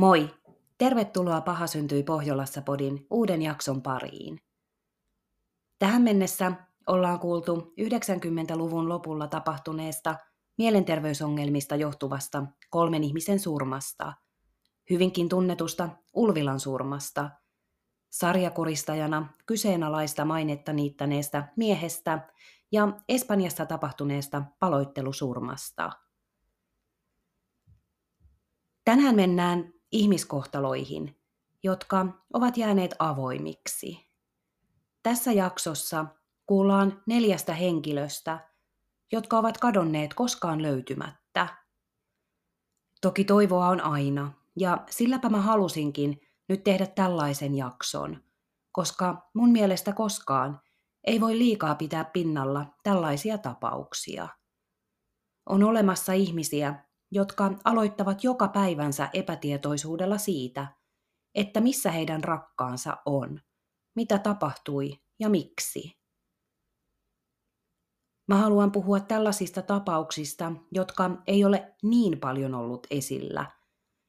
Moi! Tervetuloa Paha syntyi Pohjolassa podin uuden jakson pariin. Tähän mennessä ollaan kuultu 90-luvun lopulla tapahtuneesta mielenterveysongelmista johtuvasta kolmen ihmisen surmasta, hyvinkin tunnetusta Ulvilan surmasta, sarjakuristajana kyseenalaista mainetta niittäneestä miehestä ja Espanjassa tapahtuneesta paloittelusurmasta. Tänään mennään ihmiskohtaloihin, jotka ovat jääneet avoimiksi. Tässä jaksossa kuullaan neljästä henkilöstä, jotka ovat kadonneet koskaan löytymättä. Toki toivoa on aina, ja silläpä mä halusinkin nyt tehdä tällaisen jakson, koska mun mielestä koskaan ei voi liikaa pitää pinnalla tällaisia tapauksia. On olemassa ihmisiä, jotka aloittavat joka päivänsä epätietoisuudella siitä, että missä heidän rakkaansa on, mitä tapahtui ja miksi. Mä haluan puhua tällaisista tapauksista, jotka ei ole niin paljon ollut esillä,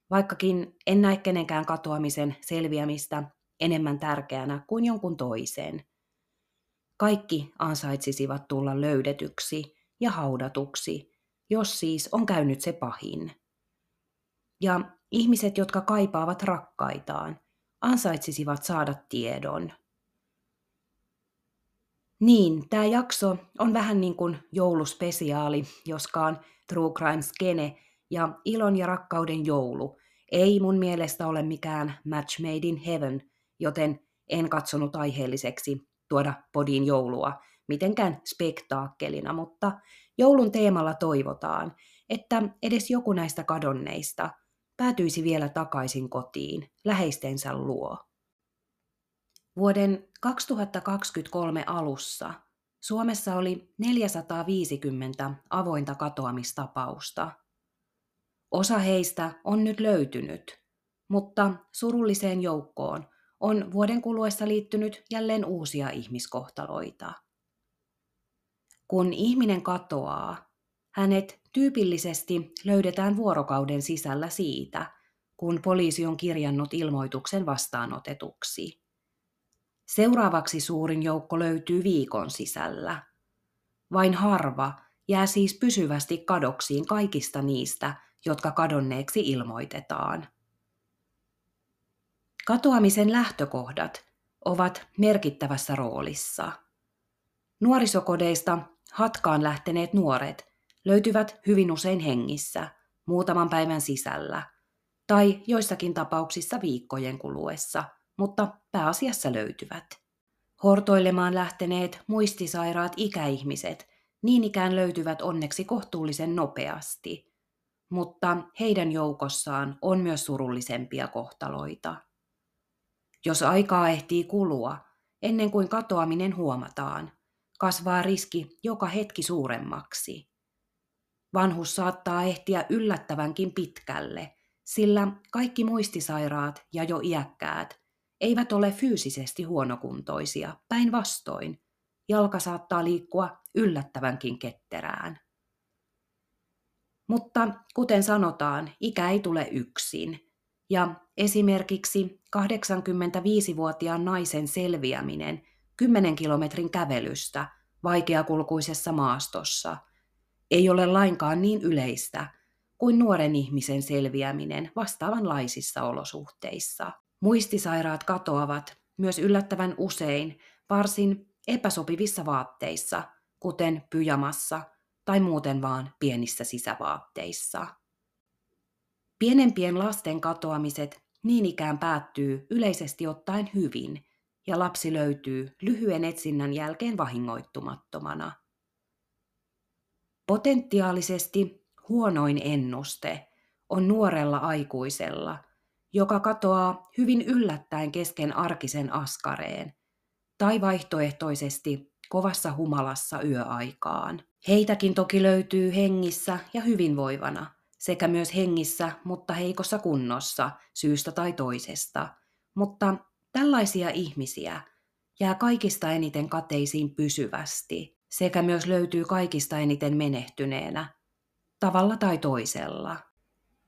vaikkakin en näe kenenkään katoamisen selviämistä enemmän tärkeänä kuin jonkun toisen. Kaikki ansaitsisivat tulla löydetyksi ja haudatuksi – jos siis on käynyt se pahin. Ja ihmiset, jotka kaipaavat rakkaitaan, ansaitsisivat saada tiedon. Niin, tämä jakso on vähän niin kuin jouluspesiaali, joskaan True Crime Skene ja ilon ja rakkauden joulu. Ei mun mielestä ole mikään match made in heaven, joten en katsonut aiheelliseksi tuoda podin joulua mitenkään spektaakkelina, mutta Joulun teemalla toivotaan, että edes joku näistä kadonneista päätyisi vielä takaisin kotiin, läheistensä luo. Vuoden 2023 alussa Suomessa oli 450 avointa katoamistapausta. Osa heistä on nyt löytynyt, mutta surulliseen joukkoon on vuoden kuluessa liittynyt jälleen uusia ihmiskohtaloita. Kun ihminen katoaa, hänet tyypillisesti löydetään vuorokauden sisällä siitä, kun poliisi on kirjannut ilmoituksen vastaanotetuksi. Seuraavaksi suurin joukko löytyy viikon sisällä. Vain harva jää siis pysyvästi kadoksiin kaikista niistä, jotka kadonneeksi ilmoitetaan. Katoamisen lähtökohdat ovat merkittävässä roolissa. Nuorisokodeista Hatkaan lähteneet nuoret löytyvät hyvin usein hengissä muutaman päivän sisällä tai joissakin tapauksissa viikkojen kuluessa, mutta pääasiassa löytyvät. Hortoilemaan lähteneet muistisairaat ikäihmiset niin ikään löytyvät onneksi kohtuullisen nopeasti, mutta heidän joukossaan on myös surullisempia kohtaloita. Jos aikaa ehtii kulua, ennen kuin katoaminen huomataan, kasvaa riski joka hetki suuremmaksi. Vanhus saattaa ehtiä yllättävänkin pitkälle, sillä kaikki muistisairaat ja jo iäkkäät eivät ole fyysisesti huonokuntoisia, päinvastoin. Jalka saattaa liikkua yllättävänkin ketterään. Mutta kuten sanotaan, ikä ei tule yksin. Ja esimerkiksi 85-vuotiaan naisen selviäminen 10 kilometrin kävelystä vaikeakulkuisessa maastossa ei ole lainkaan niin yleistä kuin nuoren ihmisen selviäminen vastaavanlaisissa olosuhteissa. Muistisairaat katoavat myös yllättävän usein varsin epäsopivissa vaatteissa, kuten pyjamassa tai muuten vaan pienissä sisävaatteissa. Pienempien lasten katoamiset niin ikään päättyy yleisesti ottaen hyvin – ja lapsi löytyy lyhyen etsinnän jälkeen vahingoittumattomana. Potentiaalisesti huonoin ennuste on nuorella aikuisella, joka katoaa hyvin yllättäen kesken arkisen askareen tai vaihtoehtoisesti kovassa humalassa yöaikaan. Heitäkin toki löytyy hengissä ja hyvinvoivana, sekä myös hengissä, mutta heikossa kunnossa syystä tai toisesta, mutta Tällaisia ihmisiä jää kaikista eniten kateisiin pysyvästi sekä myös löytyy kaikista eniten menehtyneenä, tavalla tai toisella.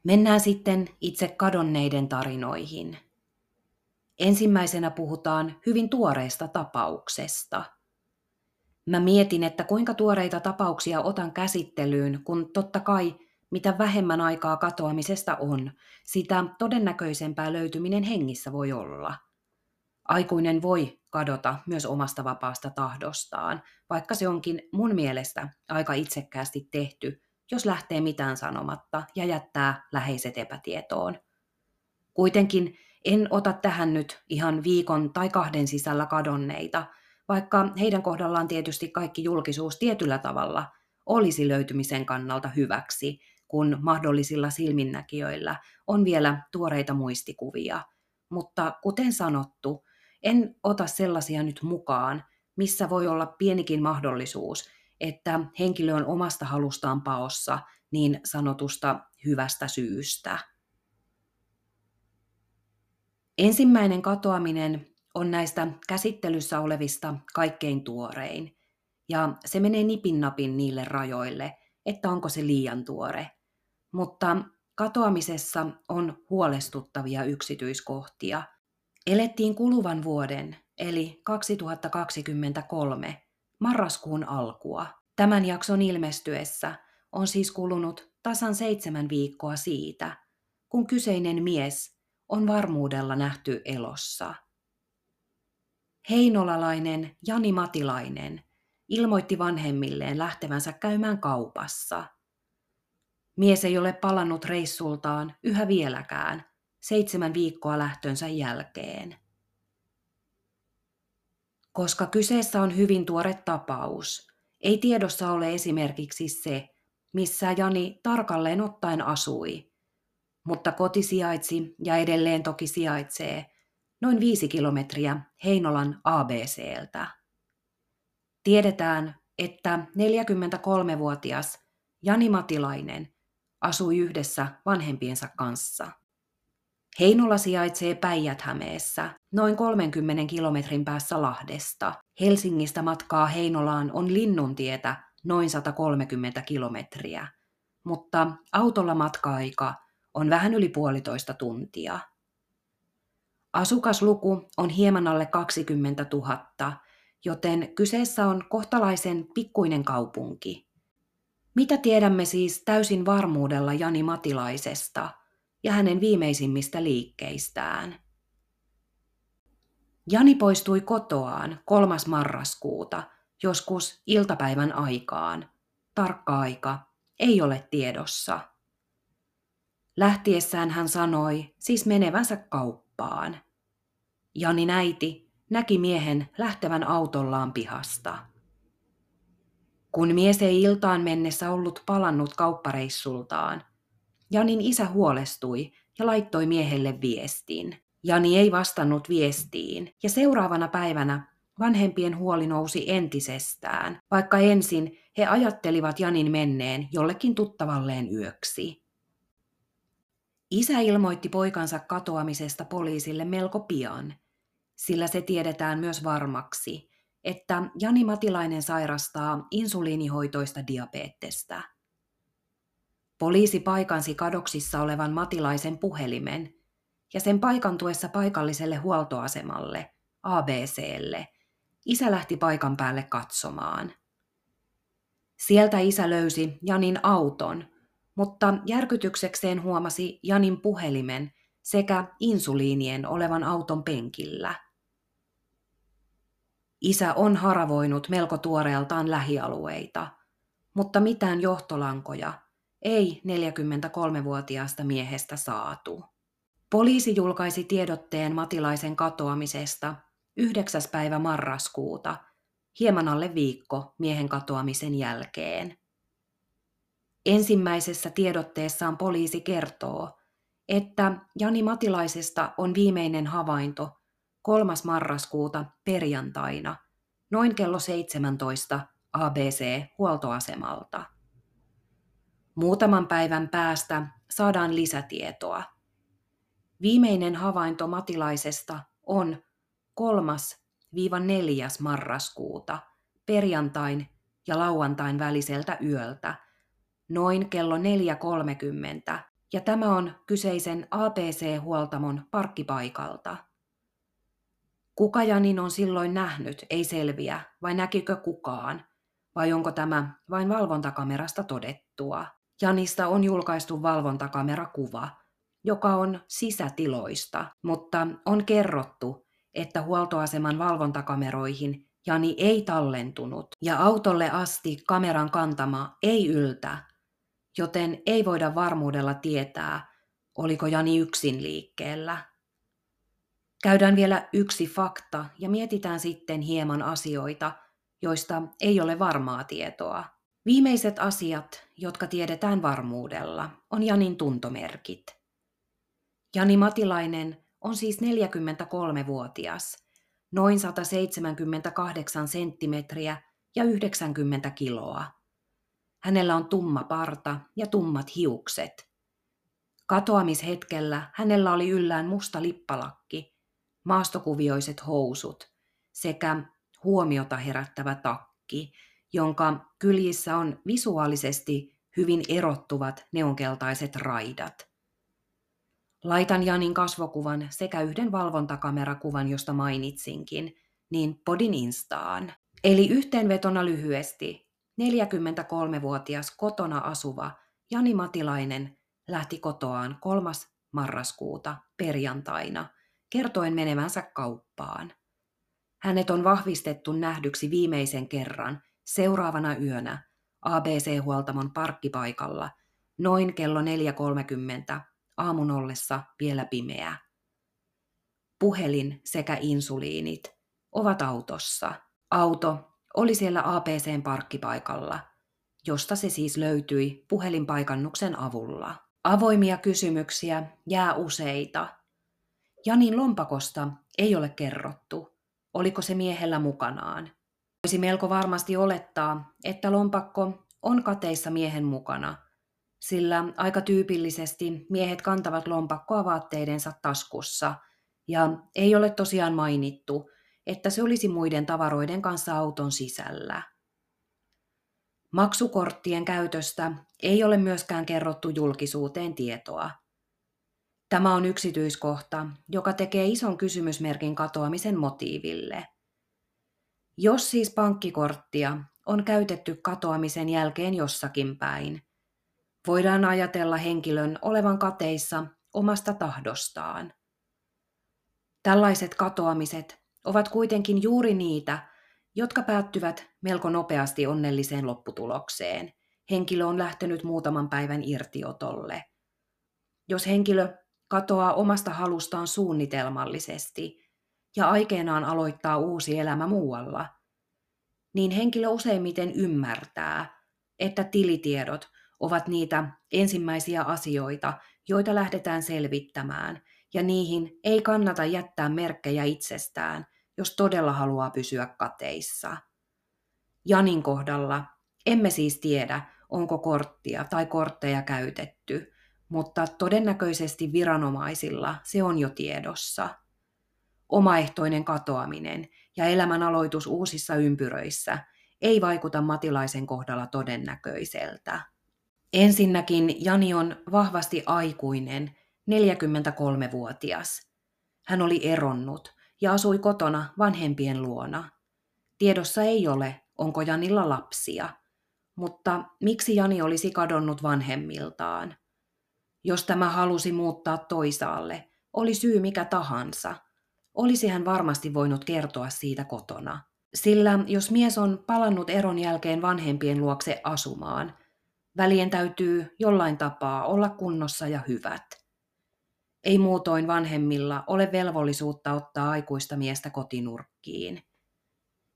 Mennään sitten itse kadonneiden tarinoihin. Ensimmäisenä puhutaan hyvin tuoreesta tapauksesta. Mä mietin, että kuinka tuoreita tapauksia otan käsittelyyn, kun totta kai mitä vähemmän aikaa katoamisesta on, sitä todennäköisempää löytyminen hengissä voi olla. Aikuinen voi kadota myös omasta vapaasta tahdostaan, vaikka se onkin mun mielestä aika itsekkäästi tehty, jos lähtee mitään sanomatta ja jättää läheiset epätietoon. Kuitenkin en ota tähän nyt ihan viikon tai kahden sisällä kadonneita, vaikka heidän kohdallaan tietysti kaikki julkisuus tietyllä tavalla olisi löytymisen kannalta hyväksi, kun mahdollisilla silminnäkijöillä on vielä tuoreita muistikuvia. Mutta kuten sanottu, en ota sellaisia nyt mukaan, missä voi olla pienikin mahdollisuus, että henkilö on omasta halustaan paossa niin sanotusta hyvästä syystä. Ensimmäinen katoaminen on näistä käsittelyssä olevista kaikkein tuorein, ja se menee nipin napin niille rajoille, että onko se liian tuore. Mutta katoamisessa on huolestuttavia yksityiskohtia. Elettiin kuluvan vuoden, eli 2023, marraskuun alkua. Tämän jakson ilmestyessä on siis kulunut tasan seitsemän viikkoa siitä, kun kyseinen mies on varmuudella nähty elossa. Heinolalainen Jani Matilainen ilmoitti vanhemmilleen lähtevänsä käymään kaupassa. Mies ei ole palannut reissultaan yhä vieläkään, seitsemän viikkoa lähtönsä jälkeen. Koska kyseessä on hyvin tuore tapaus, ei tiedossa ole esimerkiksi se, missä Jani tarkalleen ottaen asui, mutta koti sijaitsi ja edelleen toki sijaitsee noin viisi kilometriä Heinolan ABCltä. Tiedetään, että 43-vuotias Jani Matilainen asui yhdessä vanhempiensa kanssa. Heinola sijaitsee Päijät-Hämeessä, noin 30 kilometrin päässä Lahdesta. Helsingistä matkaa Heinolaan on Linnuntietä noin 130 kilometriä, mutta autolla matka-aika on vähän yli puolitoista tuntia. Asukasluku on hieman alle 20 000, joten kyseessä on kohtalaisen pikkuinen kaupunki. Mitä tiedämme siis täysin varmuudella Jani Matilaisesta – ja hänen viimeisimmistä liikkeistään. Jani poistui kotoaan 3. marraskuuta, joskus iltapäivän aikaan. Tarkka aika ei ole tiedossa. Lähtiessään hän sanoi siis menevänsä kauppaan. Jani näiti näki miehen lähtevän autollaan pihasta. Kun mies ei iltaan mennessä ollut palannut kauppareissultaan, Janin isä huolestui ja laittoi miehelle viestin. Jani ei vastannut viestiin ja seuraavana päivänä vanhempien huoli nousi entisestään, vaikka ensin he ajattelivat Janin menneen jollekin tuttavalleen yöksi. Isä ilmoitti poikansa katoamisesta poliisille melko pian, sillä se tiedetään myös varmaksi, että Jani Matilainen sairastaa insuliinihoitoista diabeettesta – Poliisi paikansi kadoksissa olevan Matilaisen puhelimen ja sen paikantuessa paikalliselle huoltoasemalle, ABClle, isä lähti paikan päälle katsomaan. Sieltä isä löysi Janin auton, mutta järkytyksekseen huomasi Janin puhelimen sekä insuliinien olevan auton penkillä. Isä on haravoinut melko tuoreeltaan lähialueita, mutta mitään johtolankoja ei 43-vuotiaasta miehestä saatu. Poliisi julkaisi tiedotteen Matilaisen katoamisesta 9. päivä marraskuuta, hieman alle viikko miehen katoamisen jälkeen. Ensimmäisessä tiedotteessaan poliisi kertoo, että Jani Matilaisesta on viimeinen havainto 3. marraskuuta perjantaina noin kello 17 ABC-huoltoasemalta. Muutaman päivän päästä saadaan lisätietoa. Viimeinen havainto Matilaisesta on 3-4. marraskuuta perjantain ja lauantain väliseltä yöltä noin kello 4.30 ja tämä on kyseisen APC-huoltamon parkkipaikalta. Kuka Janin on silloin nähnyt, ei selviä, vai näkikö kukaan, vai onko tämä vain valvontakamerasta todettua. Janista on julkaistu valvontakamerakuva, joka on sisätiloista, mutta on kerrottu, että huoltoaseman valvontakameroihin Jani ei tallentunut ja autolle asti kameran kantama ei yltä, joten ei voida varmuudella tietää, oliko Jani yksin liikkeellä. Käydään vielä yksi fakta ja mietitään sitten hieman asioita, joista ei ole varmaa tietoa. Viimeiset asiat, jotka tiedetään varmuudella, on Janin tuntomerkit. Jani Matilainen on siis 43-vuotias, noin 178 senttimetriä ja 90 kiloa. Hänellä on tumma parta ja tummat hiukset. Katoamishetkellä hänellä oli yllään musta lippalakki, maastokuvioiset housut sekä huomiota herättävä takki, jonka kyljissä on visuaalisesti hyvin erottuvat neonkeltaiset raidat. Laitan Janin kasvokuvan sekä yhden valvontakamerakuvan, josta mainitsinkin, niin podin instaan. Eli yhteenvetona lyhyesti, 43-vuotias kotona asuva Jani Matilainen lähti kotoaan 3. marraskuuta perjantaina, kertoen menevänsä kauppaan. Hänet on vahvistettu nähdyksi viimeisen kerran seuraavana yönä ABC-huoltamon parkkipaikalla noin kello 4.30 aamun ollessa vielä pimeä. Puhelin sekä insuliinit ovat autossa. Auto oli siellä APCn parkkipaikalla, josta se siis löytyi puhelinpaikannuksen avulla. Avoimia kysymyksiä jää useita. Janin lompakosta ei ole kerrottu, oliko se miehellä mukanaan. Voisi melko varmasti olettaa, että lompakko on kateissa miehen mukana, sillä aika tyypillisesti miehet kantavat lompakkoa vaatteidensa taskussa, ja ei ole tosiaan mainittu, että se olisi muiden tavaroiden kanssa auton sisällä. Maksukorttien käytöstä ei ole myöskään kerrottu julkisuuteen tietoa. Tämä on yksityiskohta, joka tekee ison kysymysmerkin katoamisen motiiville. Jos siis pankkikorttia on käytetty katoamisen jälkeen jossakin päin, voidaan ajatella henkilön olevan kateissa omasta tahdostaan. Tällaiset katoamiset ovat kuitenkin juuri niitä, jotka päättyvät melko nopeasti onnelliseen lopputulokseen. Henkilö on lähtenyt muutaman päivän irtiotolle. Jos henkilö katoaa omasta halustaan suunnitelmallisesti ja aikeenaan aloittaa uusi elämä muualla, niin henkilö useimmiten ymmärtää, että tilitiedot ovat niitä ensimmäisiä asioita, joita lähdetään selvittämään, ja niihin ei kannata jättää merkkejä itsestään, jos todella haluaa pysyä kateissa. Janin kohdalla emme siis tiedä, onko korttia tai kortteja käytetty, mutta todennäköisesti viranomaisilla se on jo tiedossa. Omaehtoinen katoaminen ja elämän aloitus uusissa ympyröissä ei vaikuta Matilaisen kohdalla todennäköiseltä. Ensinnäkin Jani on vahvasti aikuinen, 43-vuotias. Hän oli eronnut ja asui kotona vanhempien luona. Tiedossa ei ole, onko Janilla lapsia, mutta miksi Jani olisi kadonnut vanhemmiltaan? Jos tämä halusi muuttaa toisaalle, oli syy mikä tahansa. Olisi hän varmasti voinut kertoa siitä kotona. Sillä jos mies on palannut eron jälkeen vanhempien luokse asumaan, välien täytyy jollain tapaa olla kunnossa ja hyvät. Ei muutoin vanhemmilla ole velvollisuutta ottaa aikuista miestä kotinurkkiin.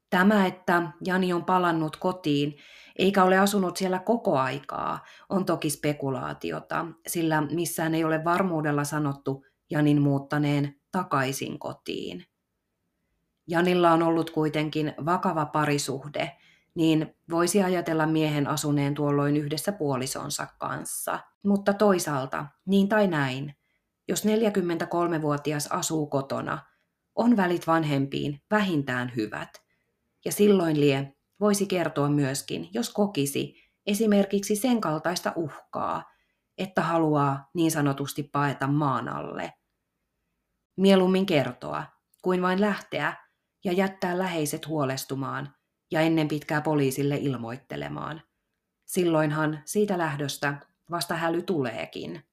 Tämä, että Jani on palannut kotiin eikä ole asunut siellä koko aikaa, on toki spekulaatiota, sillä missään ei ole varmuudella sanottu Janin muuttaneen takaisin kotiin. Janilla on ollut kuitenkin vakava parisuhde, niin voisi ajatella miehen asuneen tuolloin yhdessä puolisonsa kanssa. Mutta toisaalta, niin tai näin, jos 43-vuotias asuu kotona, on välit vanhempiin vähintään hyvät. Ja silloin lie voisi kertoa myöskin, jos kokisi esimerkiksi sen kaltaista uhkaa, että haluaa niin sanotusti paeta maan alle. Mieluummin kertoa, kuin vain lähteä ja jättää läheiset huolestumaan ja ennen pitkää poliisille ilmoittelemaan. Silloinhan siitä lähdöstä vasta häly tuleekin.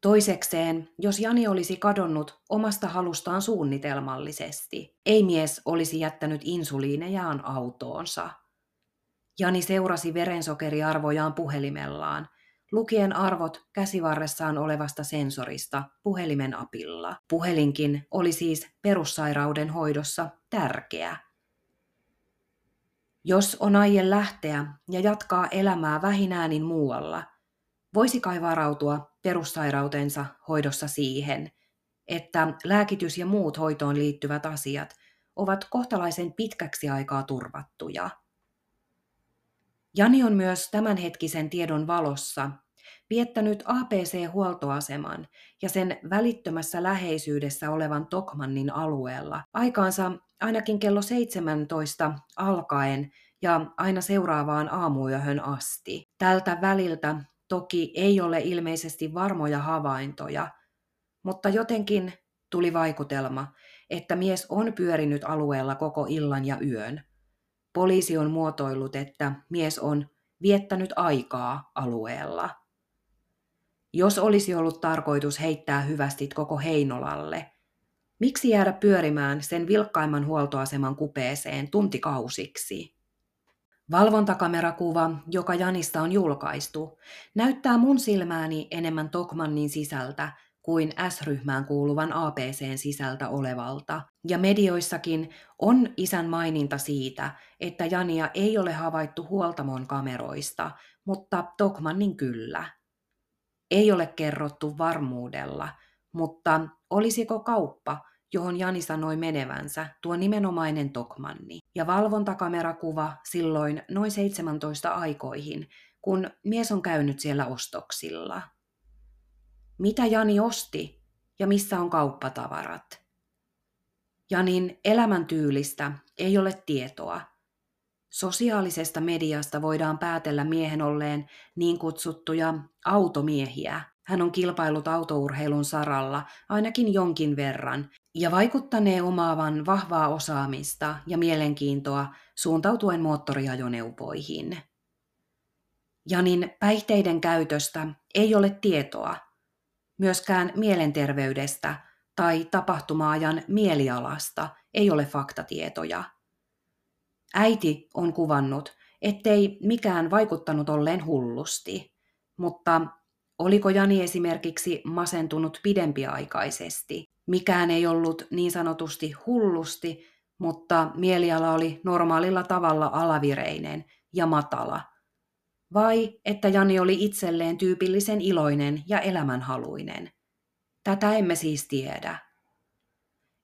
Toisekseen, jos Jani olisi kadonnut omasta halustaan suunnitelmallisesti, ei mies olisi jättänyt insuliinejaan autoonsa. Jani seurasi verensokeriarvojaan puhelimellaan, lukien arvot käsivarressaan olevasta sensorista puhelimen apilla. Puhelinkin oli siis perussairauden hoidossa tärkeä. Jos on aie lähteä ja jatkaa elämää vähinäänin muualla, voisi kai varautua perussairautensa hoidossa siihen, että lääkitys ja muut hoitoon liittyvät asiat ovat kohtalaisen pitkäksi aikaa turvattuja. Jani on myös tämänhetkisen tiedon valossa viettänyt APC-huoltoaseman ja sen välittömässä läheisyydessä olevan Tokmannin alueella aikaansa ainakin kello 17 alkaen ja aina seuraavaan aamuyöhön asti. Tältä väliltä toki ei ole ilmeisesti varmoja havaintoja, mutta jotenkin tuli vaikutelma, että mies on pyörinyt alueella koko illan ja yön. Poliisi on muotoillut, että mies on viettänyt aikaa alueella. Jos olisi ollut tarkoitus heittää hyvästit koko Heinolalle, miksi jäädä pyörimään sen vilkkaimman huoltoaseman kupeeseen tuntikausiksi? Valvontakamerakuva, joka Janista on julkaistu, näyttää mun silmääni enemmän Tokmannin sisältä kuin S-ryhmään kuuluvan APCn sisältä olevalta, ja medioissakin on isän maininta siitä, että Jania ei ole havaittu huoltamon kameroista, mutta Tokmannin kyllä. Ei ole kerrottu varmuudella, mutta olisiko kauppa, johon Jani sanoi menevänsä, tuo nimenomainen Tokmanni. Ja valvontakamerakakuva silloin noin 17 aikoihin, kun mies on käynyt siellä ostoksilla. Mitä Jani osti ja missä on kauppatavarat? Janin elämäntyylistä ei ole tietoa. Sosiaalisesta mediasta voidaan päätellä miehen olleen niin kutsuttuja automiehiä. Hän on kilpailut autourheilun saralla ainakin jonkin verran ja vaikuttanee omaavan vahvaa osaamista ja mielenkiintoa suuntautuen moottoriajoneuvoihin. Janin päihteiden käytöstä ei ole tietoa, myöskään mielenterveydestä tai tapahtumaajan mielialasta ei ole faktatietoja. Äiti on kuvannut, ettei mikään vaikuttanut olleen hullusti, mutta oliko Jani esimerkiksi masentunut pidempiaikaisesti? Mikään ei ollut niin sanotusti hullusti, mutta mieliala oli normaalilla tavalla alavireinen ja matala. Vai että Jani oli itselleen tyypillisen iloinen ja elämänhaluinen? Tätä emme siis tiedä.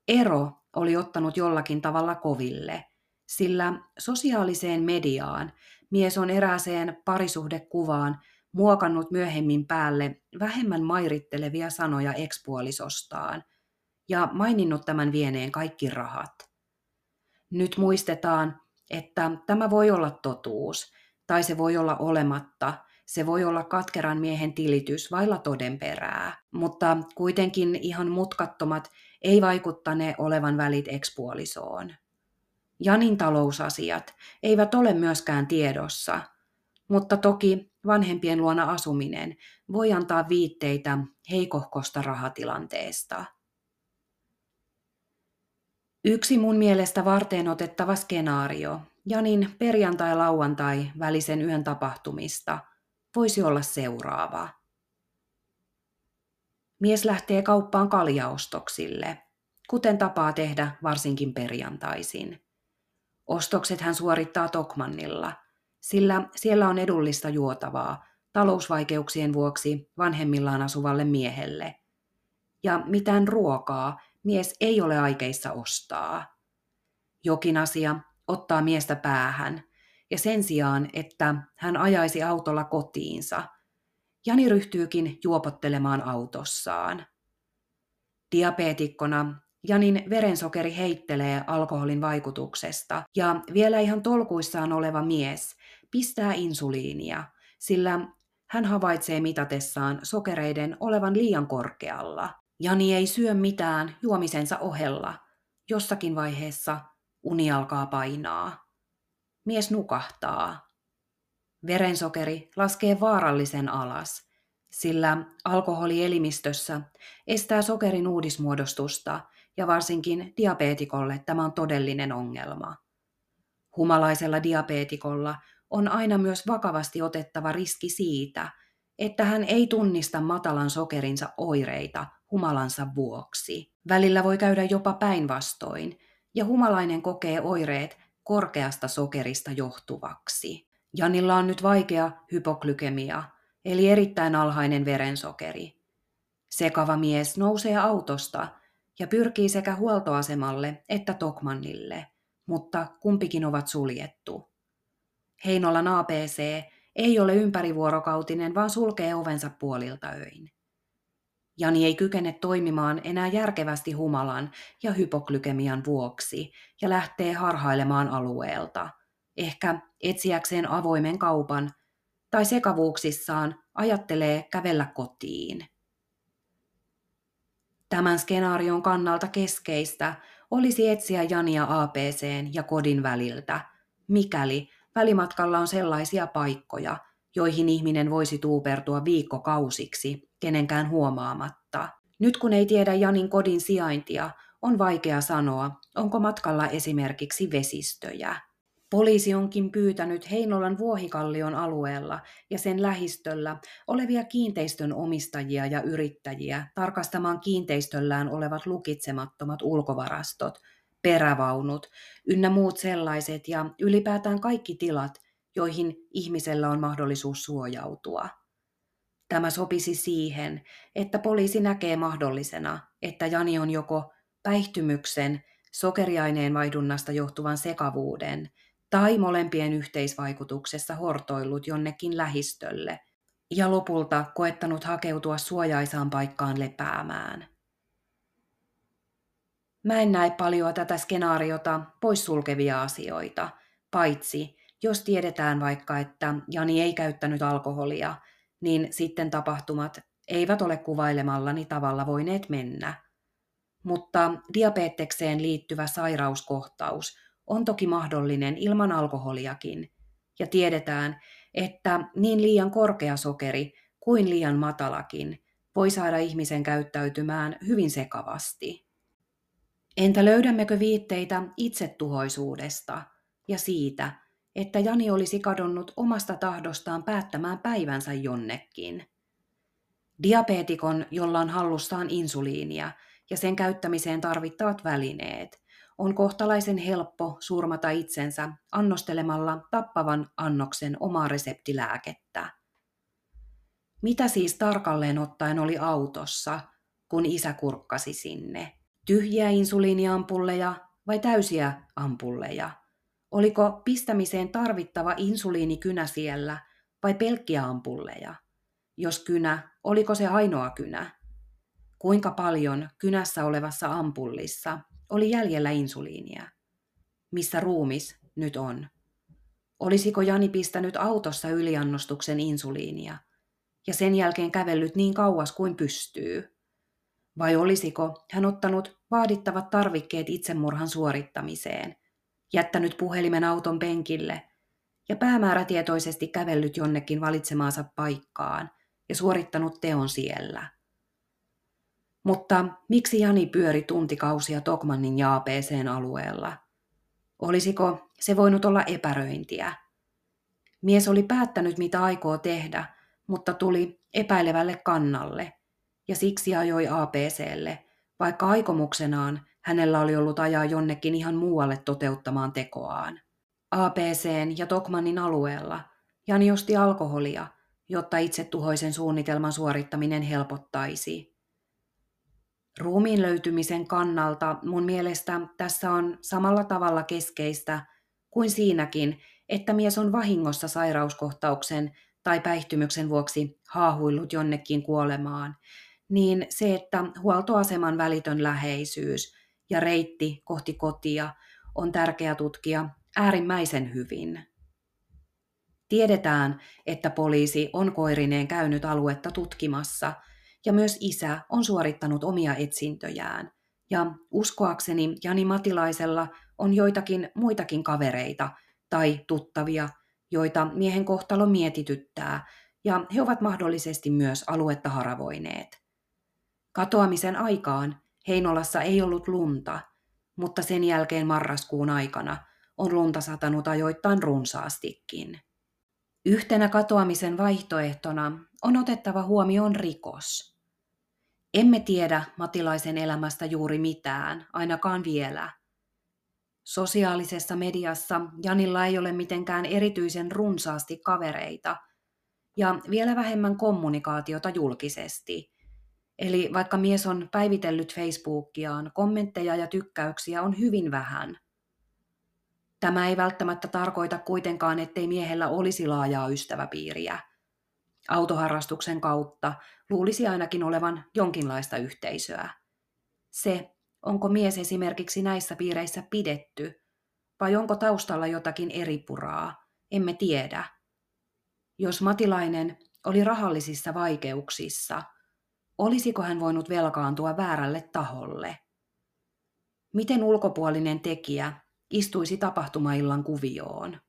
Ero oli ottanut jollakin tavalla koville, sillä sosiaaliseen mediaan mies on erääseen parisuhdekuvaan muokannut myöhemmin päälle vähemmän mairittelevia sanoja ekspuolisostaan ja maininnut tämän vieneen kaikki rahat. Nyt muistetaan, että tämä voi olla totuus, tai se voi olla olematta, se voi olla katkeran miehen tilitys vailla todenperää, mutta kuitenkin ihan mutkattomat ei vaikuttane olevan välit ekspuolisoon. Janin talousasiat eivät ole myöskään tiedossa, mutta toki vanhempien luona asuminen voi antaa viitteitä heikohkosta rahatilanteesta. Yksi mun mielestä varteen otettava skenaario Janin perjantai-lauantai välisen yön tapahtumista voisi olla seuraava. Mies lähtee kauppaan kaljaostoksille, kuten tapaa tehdä varsinkin perjantaisin. Ostokset hän suorittaa Tokmannilla, sillä siellä on edullista juotavaa talousvaikeuksien vuoksi vanhemmillaan asuvalle miehelle. Ja mitään ruokaa mies ei ole aikeissa ostaa. Jokin asia ottaa miestä päähän, ja sen sijaan, että hän ajaisi autolla kotiinsa, Jani ryhtyykin juopottelemaan autossaan. Diabeetikkona Janin verensokeri heittelee alkoholin vaikutuksesta ja vielä ihan tolkuissaan oleva mies pistää insuliinia, sillä hän havaitsee mitatessaan sokereiden olevan liian korkealla. Jani ei syö mitään juomisensa ohella. Jossakin vaiheessa uni alkaa painaa. Mies nukahtaa. Verensokeri laskee vaarallisen alas, sillä alkoholi elimistössä estää sokerin uudismuodostusta ja varsinkin diabeetikolle tämä on todellinen ongelma. Humalaisella diabeetikolla on aina myös vakavasti otettava riski siitä, että hän ei tunnista matalan sokerinsa oireita humalansa vuoksi. Välillä voi käydä jopa päinvastoin, ja humalainen kokee oireet korkeasta sokerista johtuvaksi. Janilla on nyt vaikea hypoglykemia, eli erittäin alhainen verensokeri. Sekava mies nousee autosta ja pyrkii sekä huoltoasemalle että Tokmannille, mutta kumpikin ovat suljettu. Heinolan APC ei ole ympärivuorokautinen, vaan sulkee ovensa puolilta öin. Jani ei kykene toimimaan enää järkevästi humalan ja hypoglykemian vuoksi ja lähtee harhailemaan alueelta, ehkä etsiäkseen avoimen kaupan tai sekavuuksissaan ajattelee kävellä kotiin. Tämän skenaarion kannalta keskeistä olisi etsiä Jania APCn ja kodin väliltä, mikäli välimatkalla on sellaisia paikkoja, joihin ihminen voisi tuupertua viikkokausiksi kenenkään huomaamatta. Nyt kun ei tiedä Janin kodin sijaintia, on vaikea sanoa, onko matkalla esimerkiksi vesistöjä. Poliisi onkin pyytänyt Heinolan Vuohikallion alueella ja sen lähistöllä olevia kiinteistön omistajia ja yrittäjiä tarkastamaan kiinteistöllään olevat lukitsemattomat ulkovarastot, perävaunut ynnä muut sellaiset ja ylipäätään kaikki tilat, joihin ihmisellä on mahdollisuus suojautua. Tämä sopisi siihen, että poliisi näkee mahdollisena, että Jani on joko päihtymyksen, sokeriaineen vaihdunnasta johtuvan sekavuuden tai molempien yhteisvaikutuksessa hortoillut jonnekin lähistölle ja lopulta koettanut hakeutua suojaisaan paikkaan lepäämään. Mä en näe paljon tätä skenaariota poissulkevia asioita, paitsi jos tiedetään vaikka, että Jani ei käyttänyt alkoholia, niin sitten tapahtumat eivät ole kuvailemallani tavalla voineet mennä. Mutta diabetekseen liittyvä sairauskohtaus on toki mahdollinen ilman alkoholiakin, ja tiedetään, että niin liian korkea sokeri kuin liian matalakin voi saada ihmisen käyttäytymään hyvin sekavasti. Entä löydämmekö viitteitä itsetuhoisuudesta ja siitä, että Jani olisi kadonnut omasta tahdostaan päättämään päivänsä jonnekin? Diabeetikon, jolla on hallussaan insuliinia ja sen käyttämiseen tarvittavat välineet, on kohtalaisen helppo surmata itsensä annostelemalla tappavan annoksen omaa reseptilääkettä. Mitä siis tarkalleen ottaen oli autossa, kun isä kurkkasi sinne? Tyhjiä insuliiniampulleja vai täysiä ampulleja? Oliko pistämiseen tarvittava insuliinikynä siellä vai pelkkiä ampulleja? Jos kynä, oliko se ainoa kynä? Kuinka paljon kynässä olevassa ampullissa oli jäljellä insuliinia? Missä ruumis nyt on? Olisiko Jani pistänyt autossa yliannostuksen insuliinia ja sen jälkeen kävellyt niin kauas kuin pystyy? Vai olisiko hän ottanut vaadittavat tarvikkeet itsemurhan suorittamiseen, jättänyt puhelimen auton penkille ja päämäärätietoisesti kävellyt jonnekin valitsemaansa paikkaan ja suorittanut teon siellä? Mutta miksi Jani pyöri tuntikausia Tokmannin ja APCn alueella? Olisiko se voinut olla epäröintiä? Mies oli päättänyt, mitä aikoo tehdä, mutta tuli epäilevälle kannalle ja siksi ajoi APClle, vaikka aikomuksenaan hänellä oli ollut ajaa jonnekin ihan muualle toteuttamaan tekoaan. APCn ja Tokmannin alueella Jani osti alkoholia, jotta itse tuhoisen suunnitelman suorittaminen helpottaisi. Ruumiin löytymisen kannalta mun mielestä tässä on samalla tavalla keskeistä kuin siinäkin, että mies on vahingossa sairauskohtauksen tai päihtymyksen vuoksi haahuillut jonnekin kuolemaan, niin se, että huoltoaseman välitön läheisyys ja reitti kohti kotia on tärkeä tutkia äärimmäisen hyvin. Tiedetään, että poliisi on koirineen käynyt aluetta tutkimassa ja myös isä on suorittanut omia etsintöjään. Ja uskoakseni Jani Matilaisella on joitakin muitakin kavereita tai tuttavia, joita miehen kohtalo mietityttää, ja he ovat mahdollisesti myös aluetta haravoineet. Katoamisen aikaan Heinolassa ei ollut lunta, mutta sen jälkeen marraskuun aikana on lunta satanut ajoittain runsaastikin. Yhtenä katoamisen vaihtoehtona on otettava huomioon rikos. Emme tiedä Matilaisen elämästä juuri mitään, ainakaan vielä. Sosiaalisessa mediassa Janilla ei ole mitenkään erityisen runsaasti kavereita ja vielä vähemmän kommunikaatiota julkisesti. Eli vaikka mies on päivitellyt Facebookiaan, kommentteja ja tykkäyksiä on hyvin vähän – Tämä ei välttämättä tarkoita kuitenkaan, ettei miehellä olisi laajaa ystäväpiiriä. Autoharrastuksen kautta luulisi ainakin olevan jonkinlaista yhteisöä. Se, onko mies esimerkiksi näissä piireissä pidetty, vai onko taustalla jotakin eri puraa, emme tiedä. Jos Matilainen oli rahallisissa vaikeuksissa, olisiko hän voinut velkaantua väärälle taholle? Miten ulkopuolinen tekijä istuisi tapahtumaillan kuvioon.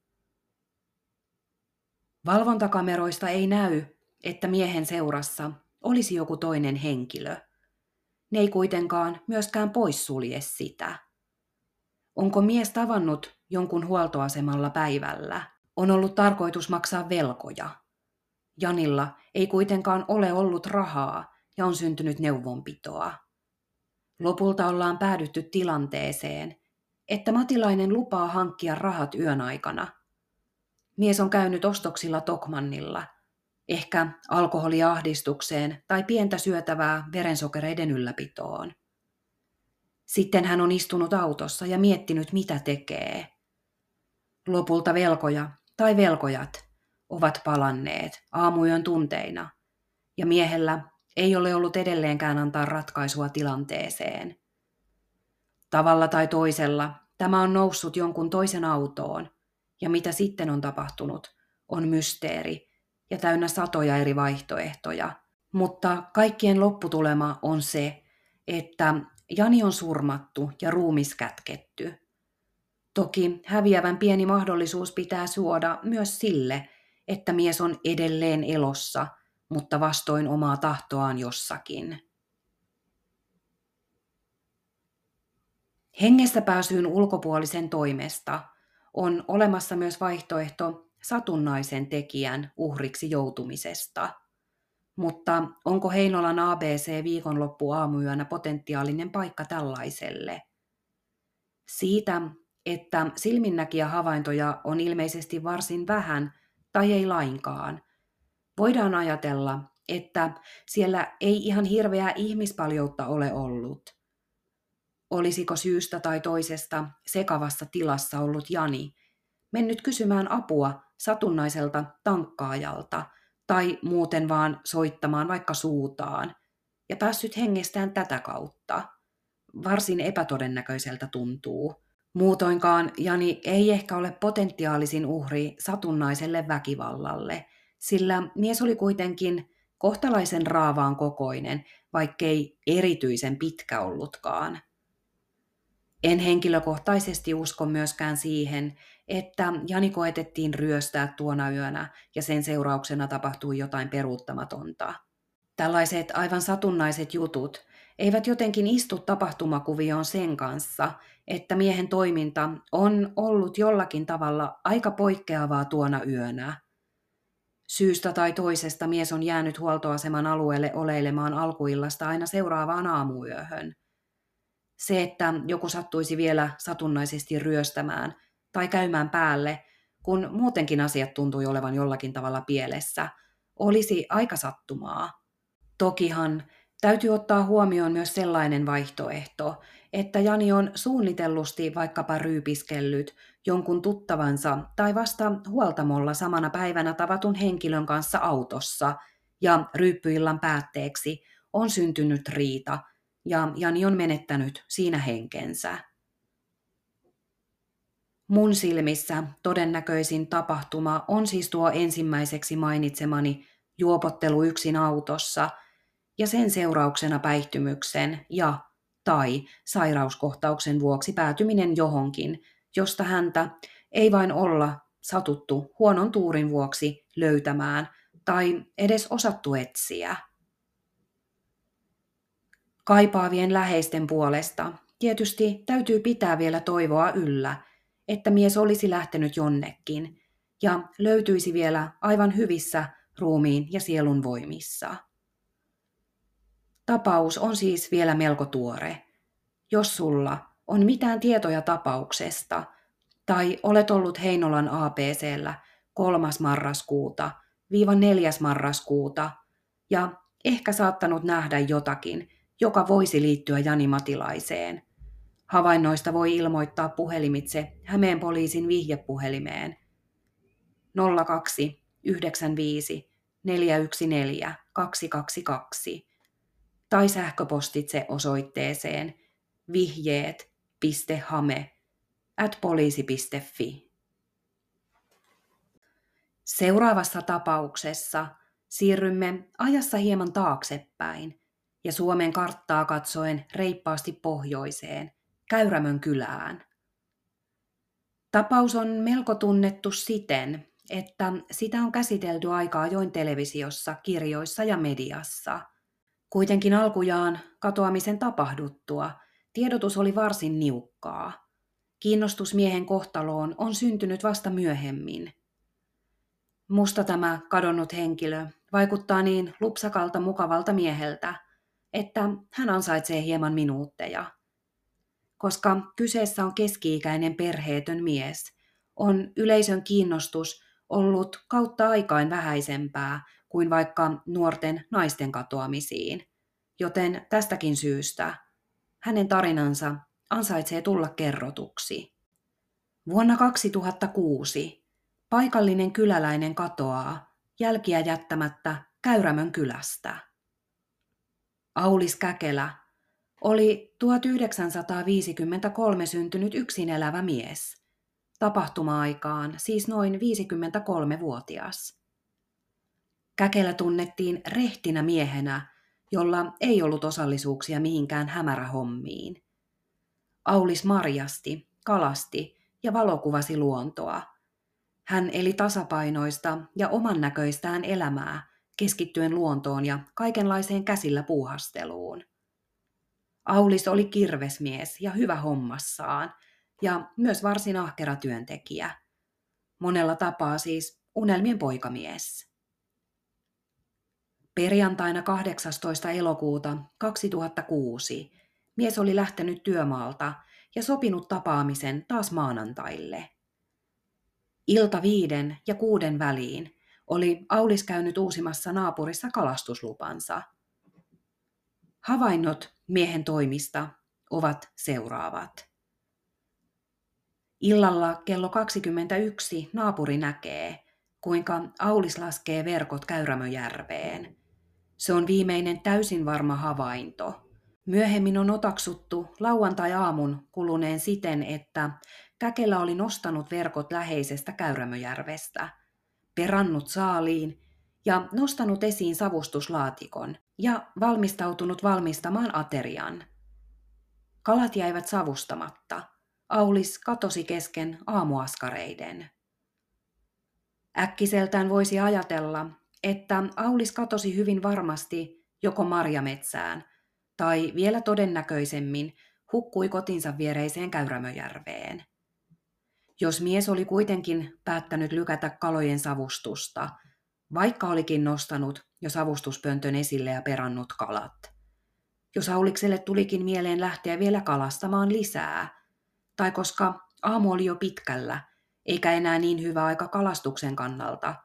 Valvontakameroista ei näy, että miehen seurassa olisi joku toinen henkilö. Ne ei kuitenkaan myöskään poissulje sitä. Onko mies tavannut jonkun huoltoasemalla päivällä? On ollut tarkoitus maksaa velkoja. Janilla ei kuitenkaan ole ollut rahaa ja on syntynyt neuvonpitoa. Lopulta ollaan päädytty tilanteeseen, että Matilainen lupaa hankkia rahat yön aikana. Mies on käynyt ostoksilla Tokmannilla, ehkä alkoholiahdistukseen tai pientä syötävää verensokereiden ylläpitoon. Sitten hän on istunut autossa ja miettinyt, mitä tekee. Lopulta velkoja tai velkojat ovat palanneet aamuyön tunteina, ja miehellä ei ole ollut edelleenkään antaa ratkaisua tilanteeseen. Tavalla tai toisella Tämä on noussut jonkun toisen autoon, ja mitä sitten on tapahtunut, on mysteeri ja täynnä satoja eri vaihtoehtoja. Mutta kaikkien lopputulema on se, että Jani on surmattu ja ruumis kätketty. Toki häviävän pieni mahdollisuus pitää suoda myös sille, että mies on edelleen elossa, mutta vastoin omaa tahtoaan jossakin. Hengessä pääsyyn ulkopuolisen toimesta on olemassa myös vaihtoehto satunnaisen tekijän uhriksi joutumisesta. Mutta onko Heinolan ABC viikonloppu aamuyönä potentiaalinen paikka tällaiselle? Siitä, että silminnäkiä havaintoja on ilmeisesti varsin vähän tai ei lainkaan, voidaan ajatella, että siellä ei ihan hirveää ihmispaljoutta ole ollut – Olisiko syystä tai toisesta sekavassa tilassa ollut Jani, mennyt kysymään apua satunnaiselta tankkaajalta tai muuten vaan soittamaan vaikka suutaan ja päässyt hengestään tätä kautta. Varsin epätodennäköiseltä tuntuu. Muutoinkaan Jani ei ehkä ole potentiaalisin uhri satunnaiselle väkivallalle, sillä mies oli kuitenkin kohtalaisen raavaan kokoinen, vaikkei erityisen pitkä ollutkaan. En henkilökohtaisesti usko myöskään siihen, että Jani koetettiin ryöstää tuona yönä ja sen seurauksena tapahtui jotain peruuttamatonta. Tällaiset aivan satunnaiset jutut eivät jotenkin istu tapahtumakuvioon sen kanssa, että miehen toiminta on ollut jollakin tavalla aika poikkeavaa tuona yönä. Syystä tai toisesta mies on jäänyt huoltoaseman alueelle oleilemaan alkuillasta aina seuraavaan aamuyöhön. Se, että joku sattuisi vielä satunnaisesti ryöstämään tai käymään päälle, kun muutenkin asiat tuntui olevan jollakin tavalla pielessä, olisi aika sattumaa. Tokihan täytyy ottaa huomioon myös sellainen vaihtoehto, että Jani on suunnitellusti vaikkapa ryypiskellyt jonkun tuttavansa tai vasta huoltamolla samana päivänä tavatun henkilön kanssa autossa, ja ryyppyillan päätteeksi on syntynyt riita – ja Jani on menettänyt siinä henkensä. Mun silmissä todennäköisin tapahtuma on siis tuo ensimmäiseksi mainitsemani juopottelu yksin autossa ja sen seurauksena päihtymyksen ja tai sairauskohtauksen vuoksi päätyminen johonkin, josta häntä ei vain olla satuttu huonon tuurin vuoksi löytämään tai edes osattu etsiä. Kaipaavien läheisten puolesta tietysti täytyy pitää vielä toivoa yllä, että mies olisi lähtenyt jonnekin ja löytyisi vielä aivan hyvissä ruumiin ja sielun voimissa. Tapaus on siis vielä melko tuore. Jos sulla on mitään tietoja tapauksesta tai olet ollut Heinolan APCllä 3. marraskuuta viiva 4. marraskuuta ja ehkä saattanut nähdä jotakin, joka voisi liittyä Jani Matilaiseen. Havainnoista voi ilmoittaa puhelimitse Hämeen poliisin vihjepuhelimeen 02 95 414 222 tai sähköpostitse osoitteeseen vihjeet.hame at poliisi.fi. Seuraavassa tapauksessa siirrymme ajassa hieman taaksepäin ja Suomen karttaa katsoen reippaasti pohjoiseen, Käyrämön kylään. Tapaus on melko tunnettu siten, että sitä on käsitelty aika ajoin televisiossa, kirjoissa ja mediassa. Kuitenkin alkujaan katoamisen tapahduttua tiedotus oli varsin niukkaa. Kiinnostus miehen kohtaloon on syntynyt vasta myöhemmin. Musta tämä kadonnut henkilö vaikuttaa niin lupsakalta mukavalta mieheltä, että hän ansaitsee hieman minuutteja. Koska kyseessä on keski-ikäinen perheetön mies, on yleisön kiinnostus ollut kautta aikain vähäisempää kuin vaikka nuorten naisten katoamisiin, joten tästäkin syystä hänen tarinansa ansaitsee tulla kerrotuksi. Vuonna 2006 paikallinen kyläläinen katoaa jälkiä jättämättä Käyrämön kylästä. Aulis Käkelä oli 1953 syntynyt yksin elävä mies – tapahtuma-aikaan, siis noin 53-vuotias. Käkelä tunnettiin rehtinä miehenä, jolla ei ollut osallisuuksia mihinkään hämärähommiin. Aulis marjasti, kalasti ja valokuvasi luontoa. Hän eli tasapainoista ja oman näköistään elämää, keskittyen luontoon ja kaikenlaiseen käsillä puuhasteluun. Aulis oli kirvesmies ja hyvä hommassaan – ja myös varsin ahkera työntekijä. Monella tapaa siis unelmien poikamies. Perjantaina 18. elokuuta 2006 mies oli lähtenyt työmaalta ja sopinut tapaamisen taas maanantaille. Ilta viiden ja kuuden väliin oli Aulis käynyt uusimassa naapurissa kalastuslupansa. Havainnot miehen toimista ovat seuraavat. Illalla kello 21 naapuri näkee, kuinka Aulis laskee verkot Käyrämöjärveen. Se on viimeinen täysin varma havainto. Myöhemmin on otaksuttu lauantai-aamun kuluneen siten, että Käkelä oli nostanut verkot läheisestä Käyrämöjärvestä, perannut saaliin ja nostanut esiin savustuslaatikon ja valmistautunut valmistamaan aterian. Kalat jäivät savustamatta – Aulis katosi kesken aamuaskareiden. Äkkiseltään voisi ajatella, että Aulis katosi hyvin varmasti joko marjametsään tai vielä todennäköisemmin hukkui kotinsa viereiseen Käyrämöjärveen. Jos mies oli kuitenkin päättänyt lykätä kalojen savustusta, vaikka olikin nostanut jo savustuspöntön esille ja perannut kalat. Jos Aulikselle tulikin mieleen lähteä vielä kalastamaan lisää, tai koska aamu oli jo pitkällä, eikä enää niin hyvä aika kalastuksen kannalta,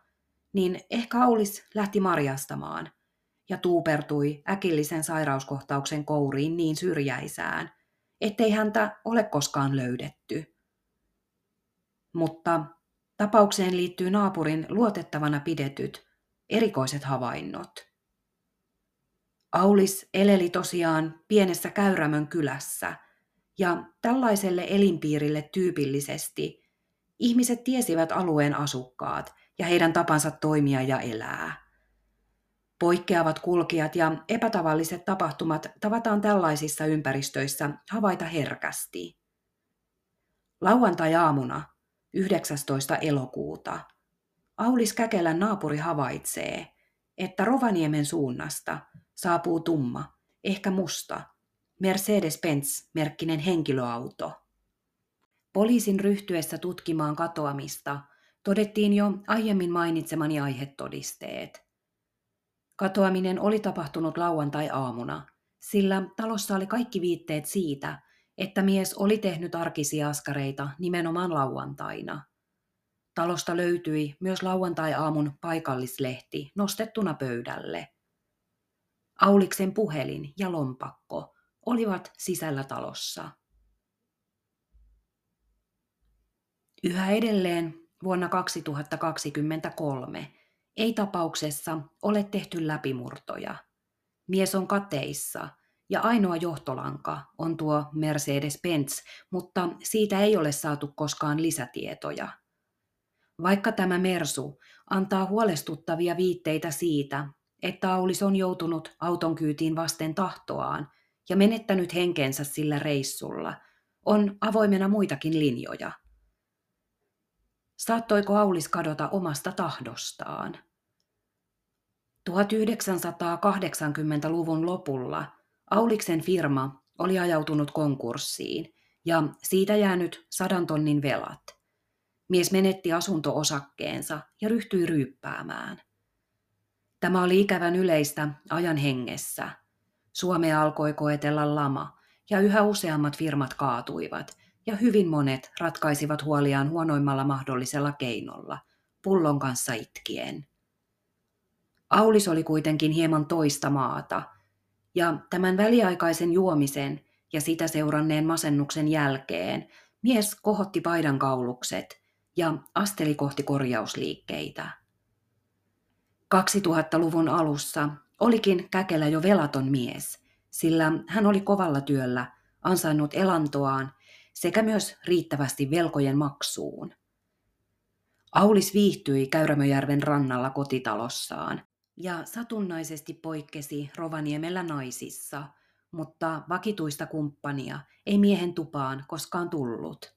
niin ehkä Aulis lähti marjastamaan ja tuupertui äkillisen sairauskohtauksen kouriin niin syrjäisään, ettei häntä ole koskaan löydetty. Mutta tapaukseen liittyy naapurin luotettavana pidetyt erikoiset havainnot. Aulis eleli tosiaan pienessä Käyrämön kylässä – ja tällaiselle elinpiirille tyypillisesti Ihmiset tiesivät alueen asukkaat ja heidän tapansa toimia ja elää. Poikkeavat kulkijat ja epätavalliset tapahtumat tavataan tällaisissa ympäristöissä havaita herkästi. Lauantai-aamuna 19. elokuuta Aulis Käkelän naapuri havaitsee, että Rovaniemen suunnasta saapuu tumma, ehkä musta, Mercedes-Benz-merkkinen henkilöauto. Poliisin ryhtyessä tutkimaan katoamista todettiin jo aiemmin mainitsemani aihetodisteet. Katoaminen oli tapahtunut lauantai-aamuna, sillä talossa oli kaikki viitteet siitä, että mies oli tehnyt arkisia askareita nimenomaan lauantaina. Talosta löytyi myös lauantai-aamun paikallislehti nostettuna pöydälle. Auliksen puhelin ja lompakko olivat sisällä talossa. Yhä edelleen vuonna 2023 ei tapauksessa ole tehty läpimurtoja. Mies on kateissa ja ainoa johtolanka on tuo Mercedes-Benz, mutta siitä ei ole saatu koskaan lisätietoja. Vaikka tämä Mersu antaa huolestuttavia viitteitä siitä, että Aulis on joutunut auton kyytiin vasten tahtoaan ja menettänyt henkensä sillä reissulla, on avoimena muitakin linjoja. Saattoiko Aulis kadota omasta tahdostaan? 1980-luvun lopulla Auliksen firma oli ajautunut konkurssiin ja siitä jäänyt sadan tonnin velat. Mies menetti asunto-osakkeensa ja ryhtyi ryyppäämään. Tämä oli ikävän yleistä ajan hengessä. Suomea alkoi koetella lama ja yhä useammat firmat kaatuivat ja hyvin monet ratkaisivat huoliaan huonoimmalla mahdollisella keinolla, pullon kanssa itkien. Aulis oli kuitenkin hieman toista maata, ja tämän väliaikaisen juomisen ja sitä seuranneen masennuksen jälkeen mies kohotti paidan kaulukset ja asteli kohti korjausliikkeitä. 2000-luvun alussa olikin Käkelä jo velaton mies, sillä hän oli kovalla työllä ansainnut elantoaan sekä myös riittävästi velkojen maksuun. Aulis viihtyi Käyrämöjärven rannalla kotitalossaan ja satunnaisesti poikkesi Rovaniemellä naisissa, mutta vakituista kumppania ei miehen tupaan koskaan tullut.